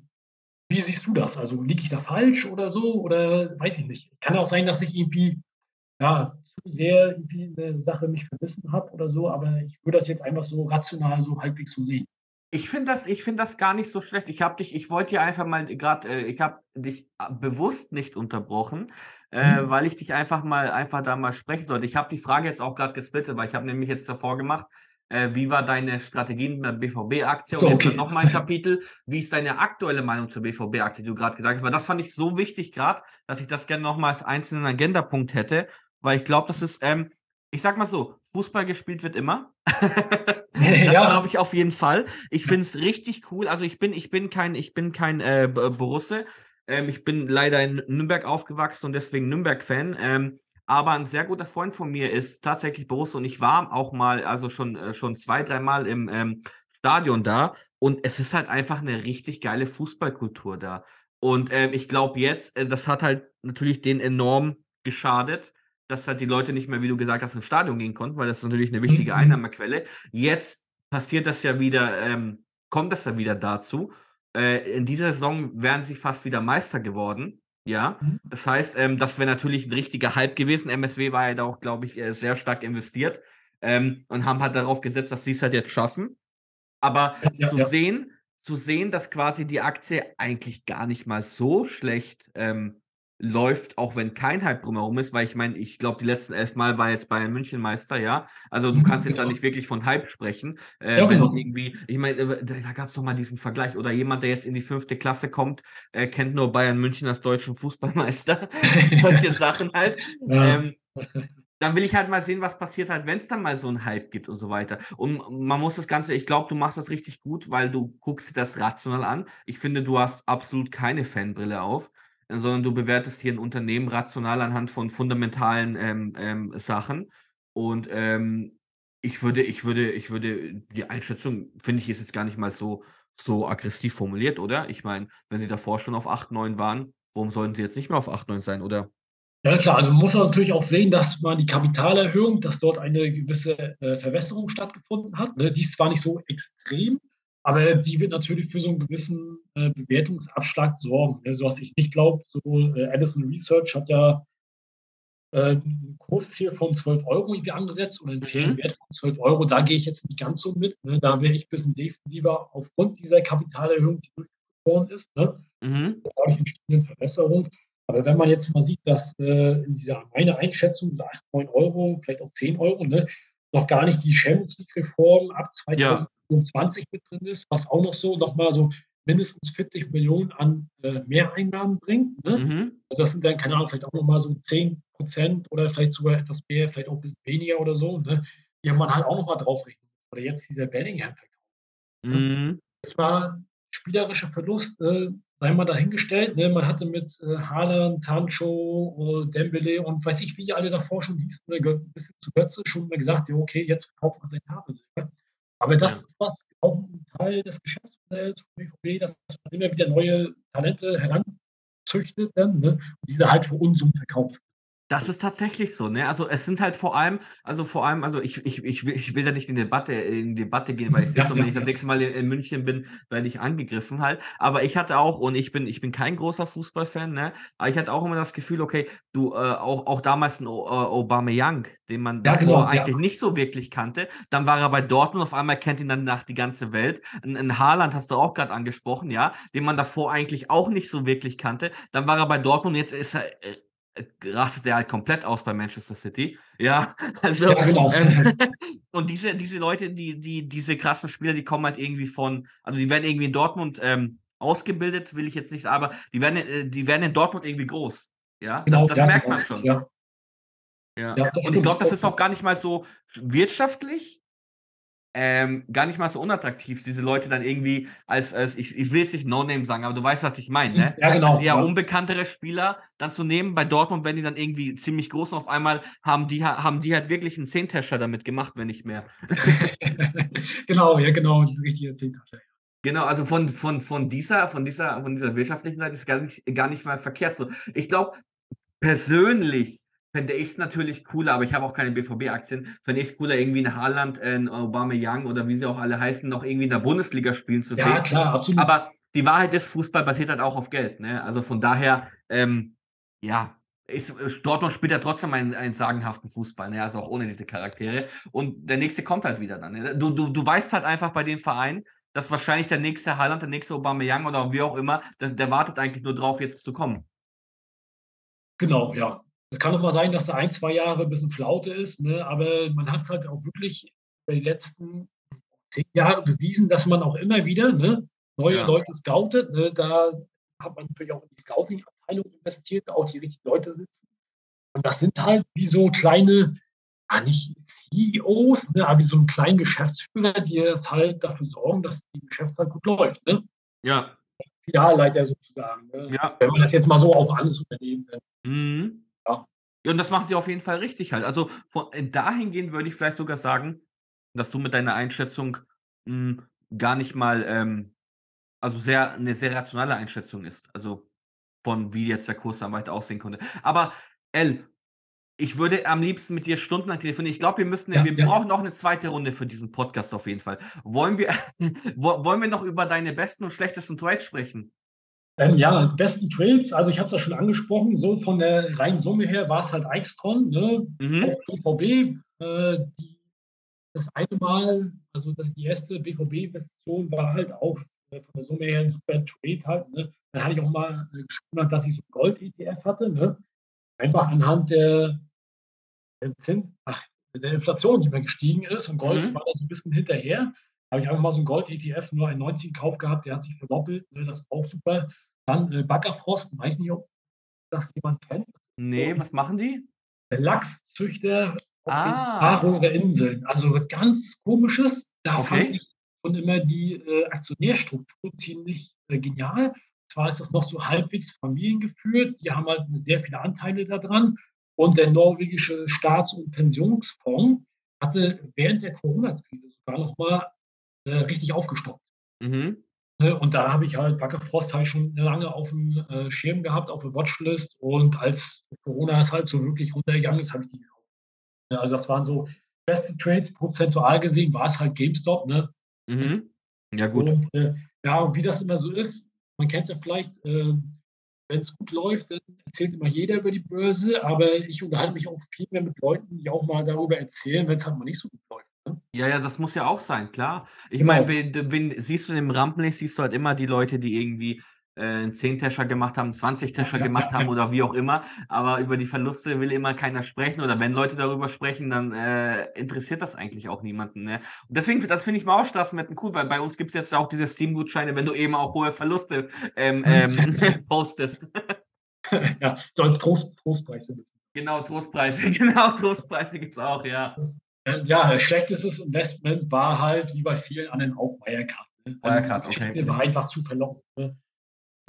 Speaker 2: wie siehst du das? Also liege ich da falsch oder so? Oder weiß ich nicht. Kann auch sein, dass ich irgendwie ja, zu sehr irgendwie eine Sache mich verbissen habe oder so, aber ich würde das jetzt einfach so rational so halbwegs so sehen.
Speaker 1: Ich finde das, ich das gar nicht so schlecht. Ich habe dich, ich wollte dir einfach mal gerade, äh, ich habe dich äh, bewusst nicht unterbrochen, äh, mhm. weil ich dich einfach mal, einfach da mal sprechen sollte. Ich habe die Frage jetzt auch gerade gesplittet, weil ich habe nämlich jetzt davor gemacht, äh, wie war deine Strategie mit der BVB-Aktie? So, und jetzt okay. noch mal ein Kapitel, wie ist deine aktuelle Meinung zur BVB-Aktie, die du gerade gesagt hast? Weil das fand ich so wichtig gerade, dass ich das gerne noch mal als einzelnen Agendapunkt hätte weil ich glaube, das ist, ähm, ich sag mal so, Fußball gespielt wird immer. [LAUGHS] [LAUGHS] das ja. glaube ich auf jeden Fall. Ich finde es richtig cool. Also ich bin, ich bin kein, ich bin kein äh, Borusse. Ähm, ich bin leider in Nürnberg aufgewachsen und deswegen Nürnberg-Fan. Ähm, aber ein sehr guter Freund von mir ist tatsächlich Borusse und ich war auch mal, also schon, äh, schon zwei, dreimal im ähm, Stadion da und es ist halt einfach eine richtig geile Fußballkultur da. Und ähm, ich glaube jetzt, äh, das hat halt natürlich den enorm geschadet, dass halt die Leute nicht mehr, wie du gesagt hast, ins Stadion gehen konnten, weil das ist natürlich eine wichtige mhm. Einnahmequelle. Jetzt passiert das ja wieder, ähm, kommt das ja wieder dazu. Äh, in dieser Saison wären sie fast wieder Meister geworden. Ja, mhm. das heißt, ähm, das wäre natürlich ein richtiger Hype gewesen. MSW war ja da auch, glaube ich, äh, sehr stark investiert ähm, und haben halt darauf gesetzt, dass sie es halt jetzt schaffen. Aber ja, zu ja. sehen, zu sehen, dass quasi die Aktie eigentlich gar nicht mal so schlecht ähm, läuft, auch wenn kein Hype drumherum ist, weil ich meine, ich glaube, die letzten elf Mal war jetzt Bayern München Meister, ja. Also du mhm, kannst jetzt genau. da nicht wirklich von Hype sprechen. Äh, ja, genau. irgendwie, ich meine, äh, da, da gab es doch mal diesen Vergleich. Oder jemand, der jetzt in die fünfte Klasse kommt, äh, kennt nur Bayern München als deutschen Fußballmeister. [LAUGHS] Solche Sachen halt. [LAUGHS] Ja. Ähm, dann will ich halt mal sehen, was passiert halt, wenn es dann mal so einen Hype gibt und so weiter. Und man muss das Ganze, ich glaube, du machst das richtig gut, weil du guckst dir das rational an. Ich finde, du hast absolut keine Fanbrille auf sondern du bewertest hier ein Unternehmen rational anhand von fundamentalen ähm, ähm, Sachen. Und ähm, ich würde, ich würde, ich würde, die Einschätzung, finde ich, ist jetzt gar nicht mal so, so aggressiv formuliert, oder? Ich meine, wenn sie davor schon auf 8, 9 waren, warum sollten sie jetzt nicht mehr auf 8, 9 sein, oder?
Speaker 2: Ja, klar, also man muss natürlich auch sehen, dass man die Kapitalerhöhung, dass dort eine gewisse äh, Verwässerung stattgefunden hat. Ne? Die ist zwar nicht so extrem, aber die wird natürlich für so einen gewissen äh, Bewertungsabschlag sorgen. Also was ich nicht glaube, so äh, Edison Research hat ja äh, ein Kursziel von 12 Euro irgendwie angesetzt oder einen fairen mhm. Wert von 12 Euro. Da gehe ich jetzt nicht ganz so mit. Ne? Da wäre ich ein bisschen defensiver aufgrund dieser Kapitalerhöhung, die durchgeführt worden ist. Ne? Mhm. Da habe ich eine Verbesserung. Aber wenn man jetzt mal sieht, dass äh, in dieser meine Einschätzung 8, 9 Euro, vielleicht auch 10 Euro, ne, noch gar nicht die Champions League-Reform ab 2025 ja. mit drin ist, was auch noch so nochmal so mindestens 40 Millionen an äh, Mehreinnahmen bringt. Ne? Mhm. Also das sind dann, keine Ahnung, vielleicht auch nochmal so 10 Prozent oder vielleicht sogar etwas mehr, vielleicht auch ein bisschen weniger oder so, ne? die man halt auch nochmal draufrechnen Oder jetzt dieser Bellingham-Verkauf. Ne? Mhm. Das war spielerischer Verlust, äh, sei mal dahingestellt. Ne? Man hatte mit äh, Haaland, Sancho, äh, Dembele und weiß ich, wie die alle davor schon hießen, ne? ein bisschen zu Götze schon mal gesagt, ja, okay, jetzt verkauft man sein Kabel. Aber das ja. ist was, auch ein Teil des Geschäftsmodells von BVB, dass man immer wieder neue Talente heranzüchtet dann, ne? und diese halt für Unsummen verkauft.
Speaker 1: Das ist tatsächlich so, ne? Also, es sind halt vor allem also, vor allem also, ich ich ich will ich will da nicht in Debatte in Debatte gehen, weil ich
Speaker 2: Ja, ja,
Speaker 1: wenn ich das
Speaker 2: ja.
Speaker 1: nächste Mal in in München bin, werde ich angegriffen halt. Aber ich hatte auch und ich bin ich bin kein großer Fußballfan, ne? Aber ich hatte auch immer das Gefühl, okay, du, äh, auch auch damals 'n O äh, Aubameyang, den man
Speaker 2: Ja,
Speaker 1: davor
Speaker 2: genau, ja.
Speaker 1: eigentlich nicht so wirklich kannte. Dann war er bei Dortmund, auf einmal kennt ihn dann nach die ganze Welt. 'N 'n Haaland hast du auch grad angesprochen, ja, den man davor eigentlich auch nicht so wirklich kannte. Dann war er bei Dortmund, jetzt ist er, äh, rastet er halt komplett aus bei Manchester City. Ja, [LAUGHS] also,
Speaker 2: Ja, genau.
Speaker 1: ähm, [LAUGHS] und diese diese Leute, die die diese krassen Spieler, die kommen halt irgendwie von also, die werden irgendwie in Dortmund, ähm, ausgebildet, will ich jetzt nicht, aber die werden äh, die werden in Dortmund irgendwie groß. Ja, das
Speaker 2: Genau,
Speaker 1: das
Speaker 2: ja,
Speaker 1: merkt man schon.
Speaker 2: Ja,
Speaker 1: Ja.
Speaker 2: das
Speaker 1: Und ich glaube, das ist auch gar nicht mal so wirtschaftlich, ähm, gar nicht mal so unattraktiv, diese Leute dann irgendwie als als ich ich will jetzt nicht No Name sagen, aber du weißt, was ich meine, ne?
Speaker 2: Ja,
Speaker 1: Als
Speaker 2: genau,
Speaker 1: eher
Speaker 2: ja.
Speaker 1: unbekanntere Spieler dann zu nehmen. Bei Dortmund werden die dann irgendwie ziemlich groß und auf einmal haben die ha haben die halt wirklich 'n Zehntäscher damit gemacht, wenn nicht mehr. [LAUGHS]
Speaker 2: Genau, ja, genau, 'n richtiger Zehntausender.
Speaker 1: Genau, also von von von dieser von dieser von dieser wirtschaftlichen Seite ist gar nicht gar nicht mal verkehrt so. Ich glaube, persönlich fände ich's natürlich cooler, aber ich habe auch keine BVB-Aktien, fände ich's cooler, irgendwie 'n Haaland, äh, 'n Aubameyang oder wie sie auch alle heißen, noch irgendwie in der Bundesliga spielen zu
Speaker 2: Ja,
Speaker 1: sehen.
Speaker 2: klar, absolut.
Speaker 1: Aber die Wahrheit ist, Fußball basiert halt auch auf Geld, ne? Also, von daher, ähm, ja, ist äh, Dortmund spielt ja trotzdem einen einen sagenhaften Fußball, ne, also auch ohne diese Charaktere. Und der nächste kommt halt wieder dann, ne? Du du du weißt halt einfach bei den Vereinen, dass wahrscheinlich der nächste Haaland, der nächste Aubameyang oder wie auch immer, der der wartet eigentlich nur drauf, jetzt zu kommen.
Speaker 2: Genau, ja. Es kann auch mal sein, dass da 1, 2 Jahre 'n bisschen Flaute ist, ne, aber man hat's halt auch wirklich über die letzten 10 Jahre bewiesen, dass man auch immer wieder, ne, neue
Speaker 1: Ja.
Speaker 2: Leute scoutet, ne? Da hat man natürlich auch in die Scouting-Abteilung investiert, auch die richtigen Leute sitzen. Und das sind halt wie so kleine, ah, nicht CEOs, ne, aber wie so 'n kleinen Geschäftsführer, die jetzt halt dafür sorgen, dass die Geschäftszeit gut läuft, ne?
Speaker 1: Ja.
Speaker 2: Filialleiter sozusagen, ne?
Speaker 1: Ja.
Speaker 2: Wenn man das jetzt mal so auf alles Unternehmen, äh
Speaker 1: Mhm.
Speaker 2: Ja.
Speaker 1: Und das machen sie auf jeden Fall richtig halt. Also, von äh, dahingehend würde ich vielleicht sogar sagen, dass du mit deiner Einschätzung, hm, gar nicht mal, ähm also, sehr 'ne sehr rationale Einschätzung ist, also, von wie jetzt der Kurs dann weiter aussehen könnte. Aber El, ich würde am liebsten mit dir stundenlang telefonieren. Ich glaube, wir müssten
Speaker 2: Ja,
Speaker 1: wir
Speaker 2: ja.
Speaker 1: brauchen noch 'ne 2. Runde für diesen Podcast auf jeden Fall. Wollen wir [LAUGHS] wo wollen wir noch über deine besten und schlechtesten Trades sprechen?
Speaker 2: Ähm, ja, die besten Trades, also, ich habe es ja schon angesprochen, so von der reinen Summe her war's halt Aixtron, ne?
Speaker 1: Mhm.
Speaker 2: Auch BVB, äh, die das eine Mal also, die erste BVB-Investition war halt auch, äh, von der Summe her 'n super Trade halt, ne? Da hatte ich auch mal, äh, geschwundert, dass ich so 'n Gold-ETF hatte, ne? Einfach anhand der der Zin ach, der Inflation, die mal gestiegen ist und Gold
Speaker 1: Mhm.
Speaker 2: war da so 'n bisschen hinterher. Habe ich einfach mal so 'n Gold-ETF nur ein 90 gekauft gehabt, der hat sich verdoppelt, ne? Das war auch super. Dann, äh, Backafrost, weiß nicht, ob das jemand kennt.
Speaker 1: Ne, was machen die?
Speaker 2: Lachszüchter auf den
Speaker 1: Ah.
Speaker 2: Färöer Inseln. Also, was ganz Komisches. Da fand
Speaker 1: Okay.
Speaker 2: ich schon immer die, äh, Aktionärstruktur ziemlich, äh, genial. Zwar ist das noch so halbwegs familiengeführt, die haben halt sehr viele Anteile da dran. Und der norwegische Staats und Pensionsfonds hatte während der Corona-Krise sogar noch mal, äh, richtig aufgestockt.
Speaker 1: Mhm.
Speaker 2: Ne, und da habe ich halt Backafrost habe ich schon lange auf'm, äh, Schirm gehabt, auf der Watchlist. Und als Corona es halt so wirklich runtergegangen ist, habe ich die gekauft. Ne, also, das waren so beste Trades. Prozentual gesehen war's halt GameStop, ne?
Speaker 1: Mhm. Ja, gut.
Speaker 2: Und, äh, ja, und wie das immer so ist, man kennt's ja vielleicht, ähm, wenn's gut läuft, dann erzählt immer jeder über die Börse, aber ich unterhalte mich auch viel mehr mit Leuten, die auch mal darüber erzählen, wenn's halt mal nicht so gut läuft?
Speaker 1: Ja, ja, das muss ja auch sein, klar. Ich
Speaker 2: Genau.
Speaker 1: meine, wen d wen siehst du im Rampenlicht siehst du halt immer die Leute, die irgendwie, äh, 'n Zehntäscher gemacht haben, 'n Zwanzigtäscher
Speaker 2: Ja,
Speaker 1: gemacht
Speaker 2: ja,
Speaker 1: haben
Speaker 2: ja.
Speaker 1: oder wie auch immer, aber über die Verluste will immer keiner sprechen oder wenn Leute darüber sprechen, dann, äh, interessiert das eigentlich auch niemanden, ne? Und deswegen das finde ich mal auch Straßenwetten cool, weil bei uns gibt's jetzt auch diese Steam-Gutscheine, wenn du eben auch hohe Verluste, ähm, ähm, [LAUGHS] [LAUGHS] postest.
Speaker 2: Ja, so als Trost Trostpreis sind das.
Speaker 1: Genau, Trostpreise. [LAUGHS] Genau, Trostpreise gibt's auch, ja.
Speaker 2: Ähm, ja, schlechtestes Investment war halt wie bei vielen anderen auch Wirecard, ne? Also,
Speaker 1: Wirecard,
Speaker 2: die
Speaker 1: okay.
Speaker 2: Geschichte war einfach zu verlockend, ne?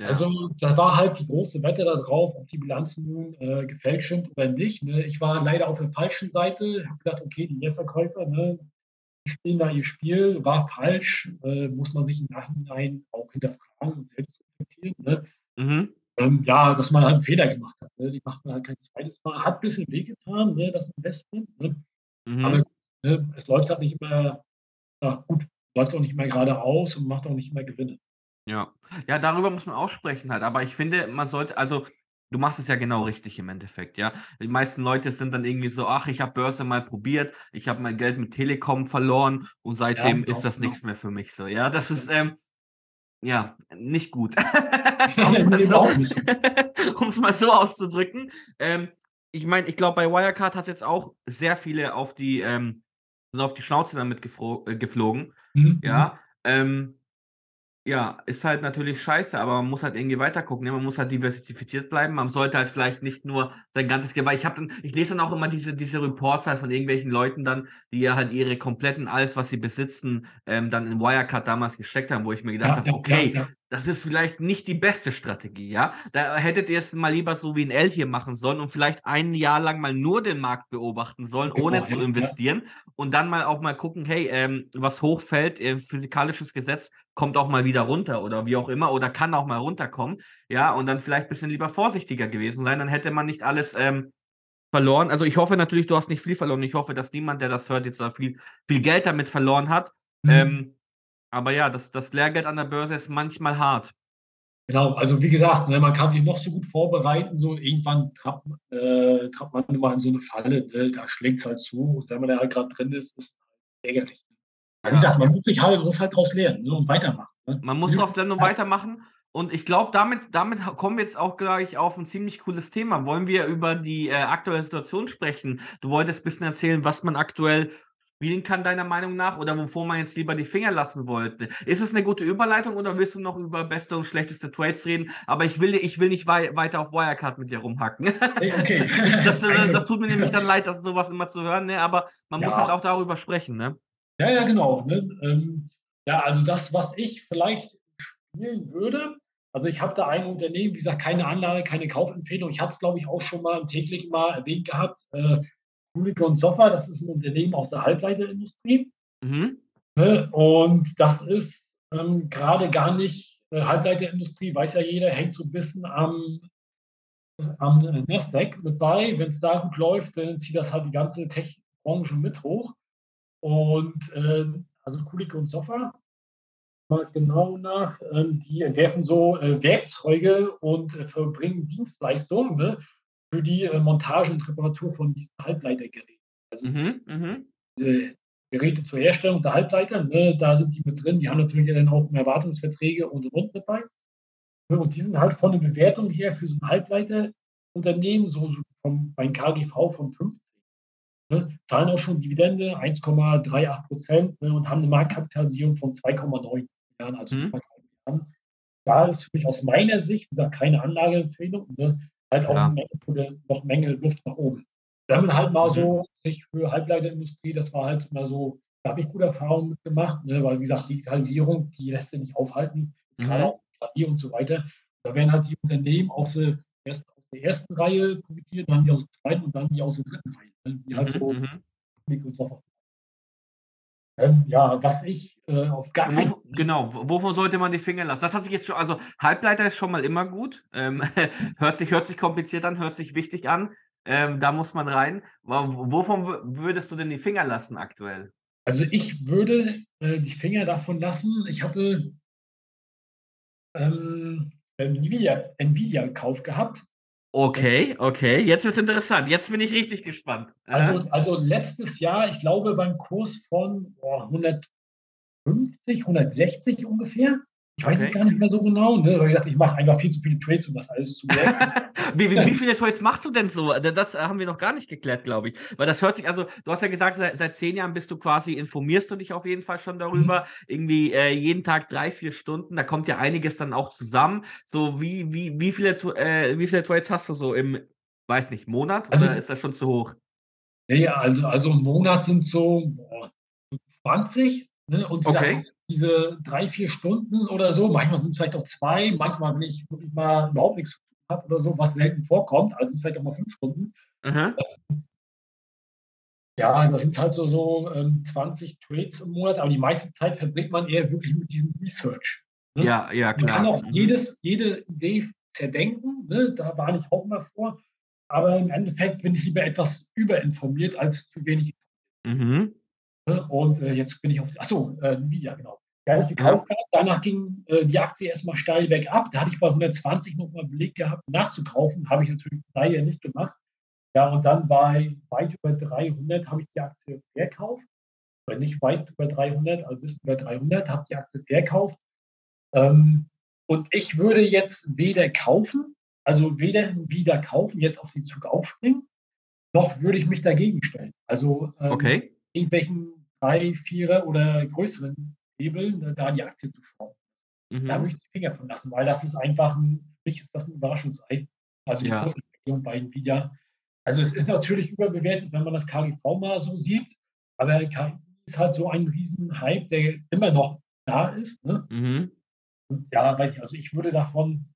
Speaker 1: Ja.
Speaker 2: Also, da war halt die große Wette da drauf, ob die Bilanzen nun, äh, gefälscht sind oder nicht, ne? Ich war leider auf der falschen Seite, habe gedacht: „Okay, die Leerverkäufer, ne, die spielen da ihr Spiel.“ War falsch, äh, muss man sich im Nachhinein auch hinterfragen und selbst reflektieren, ne?
Speaker 1: Mhm.
Speaker 2: ähm, ja, dass man halt einen Fehler gemacht hat. Ne? Die macht man halt kein zweites Mal. Hat ein bisschen wehgetan, ne, das Investment. Ne? Mhm. Aber ne, es läuft halt nicht immer, ja, gut, läuft auch nicht mehr geradeaus und macht auch nicht mehr Gewinne.
Speaker 1: Ja. Ja, darüber muss man auch sprechen halt. Aber ich finde, man sollte, also du machst es ja genau richtig im Endeffekt, ja. Die meisten Leute sind dann irgendwie so, ach, ich habe Börse mal probiert, ich habe mein Geld mit Telekom verloren und seitdem ja, genau, ist das genau. nichts mehr für mich so. Ja, das ist, ähm, ja, nicht gut. [LAUGHS] [LAUGHS] [LAUGHS] um es mal so auszudrücken. Ähm, ich meine, ich glaube, bei Wirecard hat jetzt auch sehr viele auf die, ähm, sind auf die Schnauze damit äh, geflogen. Mhm. Ja. Mhm. Ähm, ja, ist halt natürlich scheiße, aber man muss halt irgendwie weiter gucken, ne? Man muss halt diversifiziert bleiben. Man sollte halt vielleicht nicht nur sein ganzes Geld weil ich habe dann ich lese dann auch immer diese diese Reports halt von irgendwelchen Leuten dann, die ja halt ihre kompletten alles, was sie besitzen, ähm, dann in Wirecard damals gesteckt haben, wo ich mir gedacht Ja, habe: ja, „Okay, ja. Das ist vielleicht nicht die beste Strategie, ja? Da hättet ihr es mal lieber so wie 'n L hier machen sollen und vielleicht ein Jahr lang mal nur den Markt beobachten sollen, Genau, ohne zu investieren und dann mal auch mal gucken, hey, ähm, was hochfällt, äh, physikalisches Gesetz kommt auch mal wieder runter oder wie auch immer oder kann auch mal runterkommen, ja, und dann vielleicht ein bisschen lieber vorsichtiger gewesen sein, dann hätte man nicht alles ähm, verloren. Also ich hoffe natürlich, du hast nicht viel verloren. Ich hoffe, dass niemand, der das hört, jetzt da viel, viel Geld damit verloren hat. Mhm. Ähm, aber ja, das, das Lehrgeld an der Börse ist manchmal hart.
Speaker 2: Genau, also wie gesagt, ne, man kann sich noch so gut vorbereiten, so irgendwann trappt, äh, trappt man immer in so eine Falle, ne, da schlägt es halt zu und wenn man da halt gerade drin ist, ist es ärgerlich. Wie gesagt, man muss sich halt, muss halt daraus lernen ne, und weitermachen. Ne?
Speaker 1: Man muss daraus lernen und weitermachen. Und ich glaube, damit, damit kommen wir jetzt auch gleich auf ein ziemlich cooles Thema. Wollen wir über die äh, aktuelle Situation sprechen? Du wolltest ein bisschen erzählen, was man aktuell spielen kann, deiner Meinung nach, oder wovor man jetzt lieber die Finger lassen wollte. Ist es eine gute Überleitung oder willst du noch über beste und schlechteste Trades reden? Aber ich will, ich will nicht wei weiter auf Wirecard mit dir rumhacken. Okay. [LAUGHS] das, das, das, tut mir nämlich dann leid, dass sowas immer zu hören, ne? aber man ja. muss halt auch darüber sprechen. Ne?
Speaker 2: Ja, ja, genau. Ne? Ähm, ja, also das, was ich vielleicht spielen würde, also ich habe da ein Unternehmen, wie gesagt, keine Anlage, keine Kaufempfehlung. Ich hatte es, glaube ich, auch schon mal im täglichen mal erwähnt gehabt. Äh, Kulikon Software, das ist ein Unternehmen aus der Halbleiterindustrie. Mhm. Ne? Und das ist ähm, gerade gar nicht äh, Halbleiterindustrie, weiß ja jeder, hängt so ein bisschen am, am Nasdaq mit bei. Wenn es da gut läuft, dann zieht das halt die ganze Tech-Branche mit hoch. Und äh, also Kulik und Sofa, mal genau nach, äh, die entwerfen so äh, Werkzeuge und äh, verbringen Dienstleistungen ne, für die äh, Montage und Reparatur von diesen Halbleitergeräten. Also mhm, mh. diese Geräte zur Herstellung der Halbleiter, ne, da sind die mit drin. Die haben natürlich dann auch Erwartungsverträge und und mit bei. Und die sind halt von der Bewertung her für so ein Halbleiterunternehmen, so, so vom, beim KGV von 50 ne, zahlen auch schon Dividende 1,38 Prozent ne, und haben eine Marktkapitalisierung von 2,9 Milliarden. Also mhm. da ist für mich aus meiner Sicht, wie gesagt, keine Anlageempfehlung, ne, halt auch ja. Menge, noch Menge Luft nach oben. Wir haben halt mal mhm. so sich für Halbleiterindustrie, das war halt mal so, da habe ich gute Erfahrungen mitgemacht, ne, weil wie gesagt, Digitalisierung, die lässt sich nicht aufhalten, mhm. gerade auch KI und so weiter. Da werden halt die Unternehmen auch so erst aus der ersten Reihe profitieren, dann die aus der zweiten und dann die aus der dritten Reihe die halt so mhm. und so ähm, ja, was ich äh, auf gar keinen
Speaker 1: Wo, Genau, wovon sollte man die Finger lassen? Das hat sich jetzt schon, also Halbleiter ist schon mal immer gut. Ähm, [LAUGHS] hört, sich, hört sich kompliziert an, hört sich wichtig an. Ähm, da muss man rein. Wovon würdest du denn die Finger lassen aktuell?
Speaker 2: Also ich würde äh, die Finger davon lassen. Ich hatte ähm, Nvidia, Nvidia Kauf gehabt
Speaker 1: Okay, okay. Jetzt wird es interessant. Jetzt bin ich richtig gespannt.
Speaker 2: Also, also letztes Jahr, ich glaube, beim Kurs von oh, 150, 160 ungefähr, ich weiß okay. es gar nicht mehr so genau, ne? weil ich sagte, ich mache einfach viel zu viele Trades, um das alles zu [LAUGHS]
Speaker 1: wie, wie, wie, viele Trades machst du denn so? Das haben wir noch gar nicht geklärt, glaube ich. Weil das hört sich, also du hast ja gesagt, seit, seit, zehn Jahren bist du quasi, informierst du dich auf jeden Fall schon darüber. Mhm. Irgendwie äh, jeden Tag drei, vier Stunden, da kommt ja einiges dann auch zusammen. So, wie, wie, wie, viele, äh, wie viele Trades hast du so im, weiß nicht, Monat also, oder ist das schon zu hoch?
Speaker 2: Ja, also, also im Monat sind so boah, 20. Ne? Und okay diese drei, vier Stunden oder so, manchmal sind es vielleicht auch zwei, manchmal, wenn ich wirklich mal überhaupt nichts zu tun habe oder so, was selten vorkommt, also sind es vielleicht auch mal fünf Stunden. Mhm. Ja, das sind halt so, so ähm, 20 Trades im Monat, aber die meiste Zeit verbringt man eher wirklich mit diesem Research.
Speaker 1: Ne? Ja, ja,
Speaker 2: klar. Man kann auch mhm. jedes, jede Idee zerdenken. Ne? Da warne ich auch mal vor. Aber im Endeffekt bin ich lieber etwas überinformiert als zu wenig
Speaker 1: Mhm.
Speaker 2: Ne? Und äh, jetzt bin ich auf, achso, äh, Nvidia, genau. Da ich gekauft gehabt. Danach ging äh, die Aktie erstmal steil bergab. Da hatte ich bei 120 nochmal belegt gehabt, nachzukaufen. Habe ich natürlich daher nicht gemacht. Ja, und dann bei weit über 300 habe ich die Aktie verkauft. Oder nicht weit über 300, also bis über 300 habe ich die Aktie verkauft. Ähm, und ich würde jetzt weder kaufen, also weder wieder kaufen, jetzt auf den Zug aufspringen, noch würde ich mich dagegen stellen. Also
Speaker 1: ähm, okay.
Speaker 2: irgendwelchen drei, vierer oder größeren Hebeln, ne, da die Aktie zu schauen. Mhm. Da würde ich die Finger von lassen, weil das ist einfach ein, für mich ist das ein Überraschungsei. Also die ja. Kursentwicklung bei Nvidia. Also es ist natürlich überbewertet, wenn man das KGV mal so sieht, aber KI ist halt so ein Riesenhype, der immer noch da ist. Ne?
Speaker 1: Mhm.
Speaker 2: Und ja, weiß ich, also ich würde davon,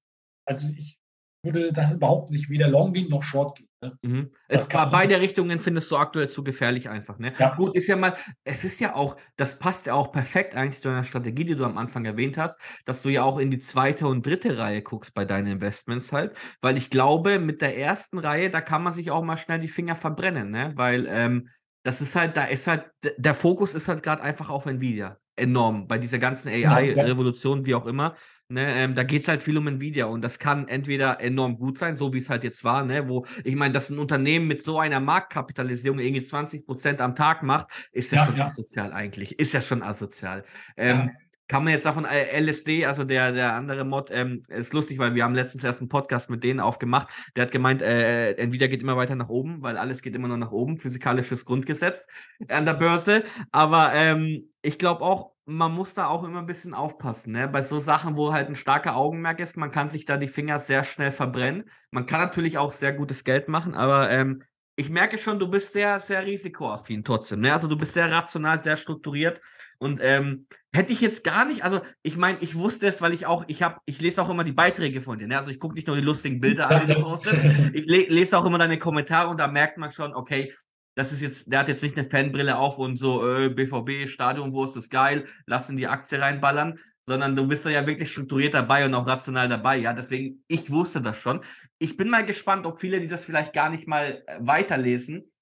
Speaker 2: also ich würde da überhaupt nicht weder long gehen noch short gehen.
Speaker 1: Ne? Mhm. Es war beide Richtungen findest du aktuell zu gefährlich einfach. Ne?
Speaker 2: Ja.
Speaker 1: Gut, ist ja mal, es ist ja auch, das passt ja auch perfekt eigentlich zu deiner Strategie, die du am Anfang erwähnt hast, dass du ja auch in die zweite und dritte Reihe guckst bei deinen Investments halt, weil ich glaube, mit der ersten Reihe, da kann man sich auch mal schnell die Finger verbrennen, ne? weil ähm, das ist halt, da ist halt, der Fokus ist halt gerade einfach auf Nvidia enorm bei dieser ganzen AI-Revolution, wie auch immer. Ne, ähm, da geht es halt viel um Nvidia und das kann entweder enorm gut sein, so wie es halt jetzt war, ne, wo ich meine, dass ein Unternehmen mit so einer Marktkapitalisierung irgendwie 20 Prozent am Tag macht, ist ja, ja schon ja. asozial eigentlich. Ist ja schon asozial. Ähm, ja. Kann man jetzt davon, äh, LSD, also der, der andere Mod, ähm, ist lustig, weil wir haben letztens erst einen Podcast mit denen aufgemacht. Der hat gemeint, äh, Nvidia geht immer weiter nach oben, weil alles geht immer nur nach oben, physikalisches Grundgesetz an der Börse. Aber ähm, ich glaube auch, man muss da auch immer ein bisschen aufpassen, ne? Bei so Sachen, wo halt ein starker Augenmerk ist, man kann sich da die Finger sehr schnell verbrennen. Man kann natürlich auch sehr gutes Geld machen, aber ähm, ich merke schon, du bist sehr, sehr risikoaffin trotzdem. Ne? Also du bist sehr rational, sehr strukturiert. Und ähm, hätte ich jetzt gar nicht, also ich meine, ich wusste es, weil ich auch, ich habe, ich lese auch immer die Beiträge von dir. Ne? Also ich gucke nicht nur die lustigen Bilder an, die du postest. [LAUGHS] Ich le lese auch immer deine Kommentare und da merkt man schon, okay, das ist jetzt, der hat jetzt nicht eine Fanbrille auf und so, äh, BVB, Stadion, wo ist das geil, lass in die Aktie reinballern, sondern du bist da ja wirklich strukturiert dabei und auch rational dabei, ja. Deswegen, ich wusste das schon. Ich bin mal gespannt, ob viele, die das vielleicht gar nicht mal äh, weiterlesen,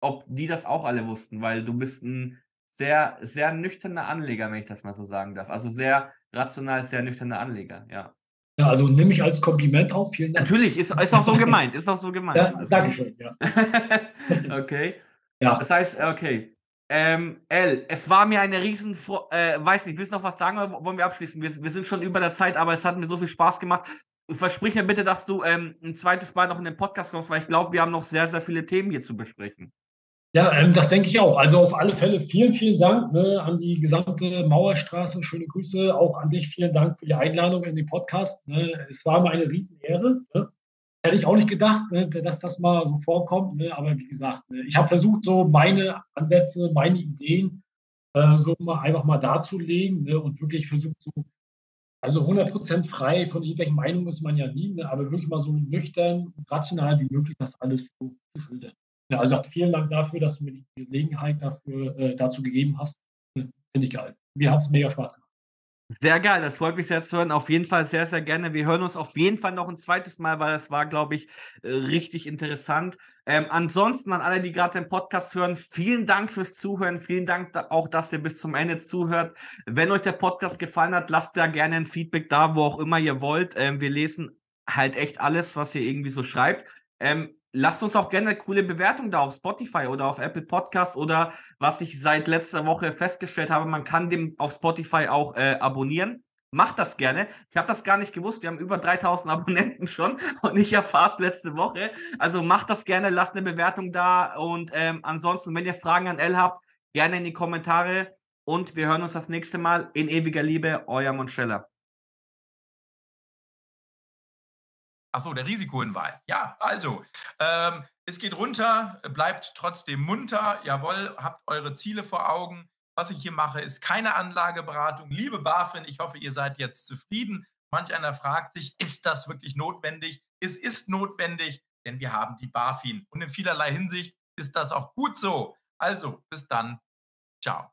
Speaker 1: ob die das auch alle wussten, weil du bist ein sehr, sehr nüchterner Anleger, wenn ich das mal so sagen darf. Also sehr rational, sehr nüchterner Anleger, ja.
Speaker 2: Ja, also nehme ich als Kompliment auf.
Speaker 1: Vielen Dank. Natürlich, ist, ist auch so gemeint. Ist auch so gemeint. Ja,
Speaker 2: also, Dankeschön, ja. [LAUGHS]
Speaker 1: okay. Ja. Das heißt, okay. Ähm, L, es war mir eine riesen, äh, weiß nicht, willst du noch was sagen oder wollen wir abschließen? Wir, wir, sind schon über der Zeit, aber es hat mir so viel Spaß gemacht. Versprich mir bitte, dass du ähm, ein zweites Mal noch in den Podcast kommst, weil ich glaube, wir haben noch sehr, sehr viele Themen hier zu besprechen.
Speaker 2: Ja, ähm, das denke ich auch. Also auf alle Fälle vielen, vielen Dank ne, an die gesamte Mauerstraße. Schöne Grüße auch an dich. Vielen Dank für die Einladung in den Podcast. Ne. Es war mir eine Riesenehre. Ne. Hätte ich auch nicht gedacht, ne, dass das mal so vorkommt. Ne. Aber wie gesagt, ne, ich habe versucht, so meine Ansätze, meine Ideen äh, so mal einfach mal darzulegen und wirklich versucht, so, also 100% frei von irgendwelchen Meinungen ist man ja nie, aber wirklich mal so nüchtern rational wie möglich das alles so zu schildern. Ja, also vielen Dank dafür, dass du mir die Gelegenheit dafür, äh, dazu gegeben hast. Finde ich geil. Mir hat es mega Spaß gemacht.
Speaker 1: Sehr geil, das freut mich sehr zu hören. Auf jeden Fall sehr, sehr gerne. Wir hören uns auf jeden Fall noch ein zweites Mal, weil es war, glaube ich, äh, richtig interessant. Ähm, ansonsten an alle, die gerade den Podcast hören, vielen Dank fürs Zuhören. Vielen Dank auch, dass ihr bis zum Ende zuhört. Wenn euch der Podcast gefallen hat, lasst da gerne ein Feedback da, wo auch immer ihr wollt. Ähm, wir lesen halt echt alles, was ihr irgendwie so schreibt. Ähm, lasst uns auch gerne eine coole Bewertung da auf Spotify oder auf Apple Podcast oder was ich seit letzter Woche festgestellt habe, man kann dem auf Spotify auch äh, abonnieren. Macht das gerne. Ich habe das gar nicht gewusst. Wir haben über 3000 [LAUGHS] Abonnenten schon und ich erfahre es letzte Woche. Also macht das gerne, lasst eine Bewertung da und ähm, ansonsten, wenn ihr Fragen an L habt, gerne in die Kommentare und wir hören uns das nächste Mal in ewiger Liebe. Euer Monschella.
Speaker 3: Achso, der Risikohinweis. Ja, also, ähm, es geht runter, bleibt trotzdem munter. Jawohl, habt eure Ziele vor Augen. Was ich hier mache, ist keine Anlageberatung. Liebe BaFin, ich hoffe, ihr seid jetzt zufrieden. Manch einer fragt sich, ist das wirklich notwendig? Es ist notwendig, denn wir haben die BaFin. Und in vielerlei Hinsicht ist das auch gut so. Also, bis dann. Ciao.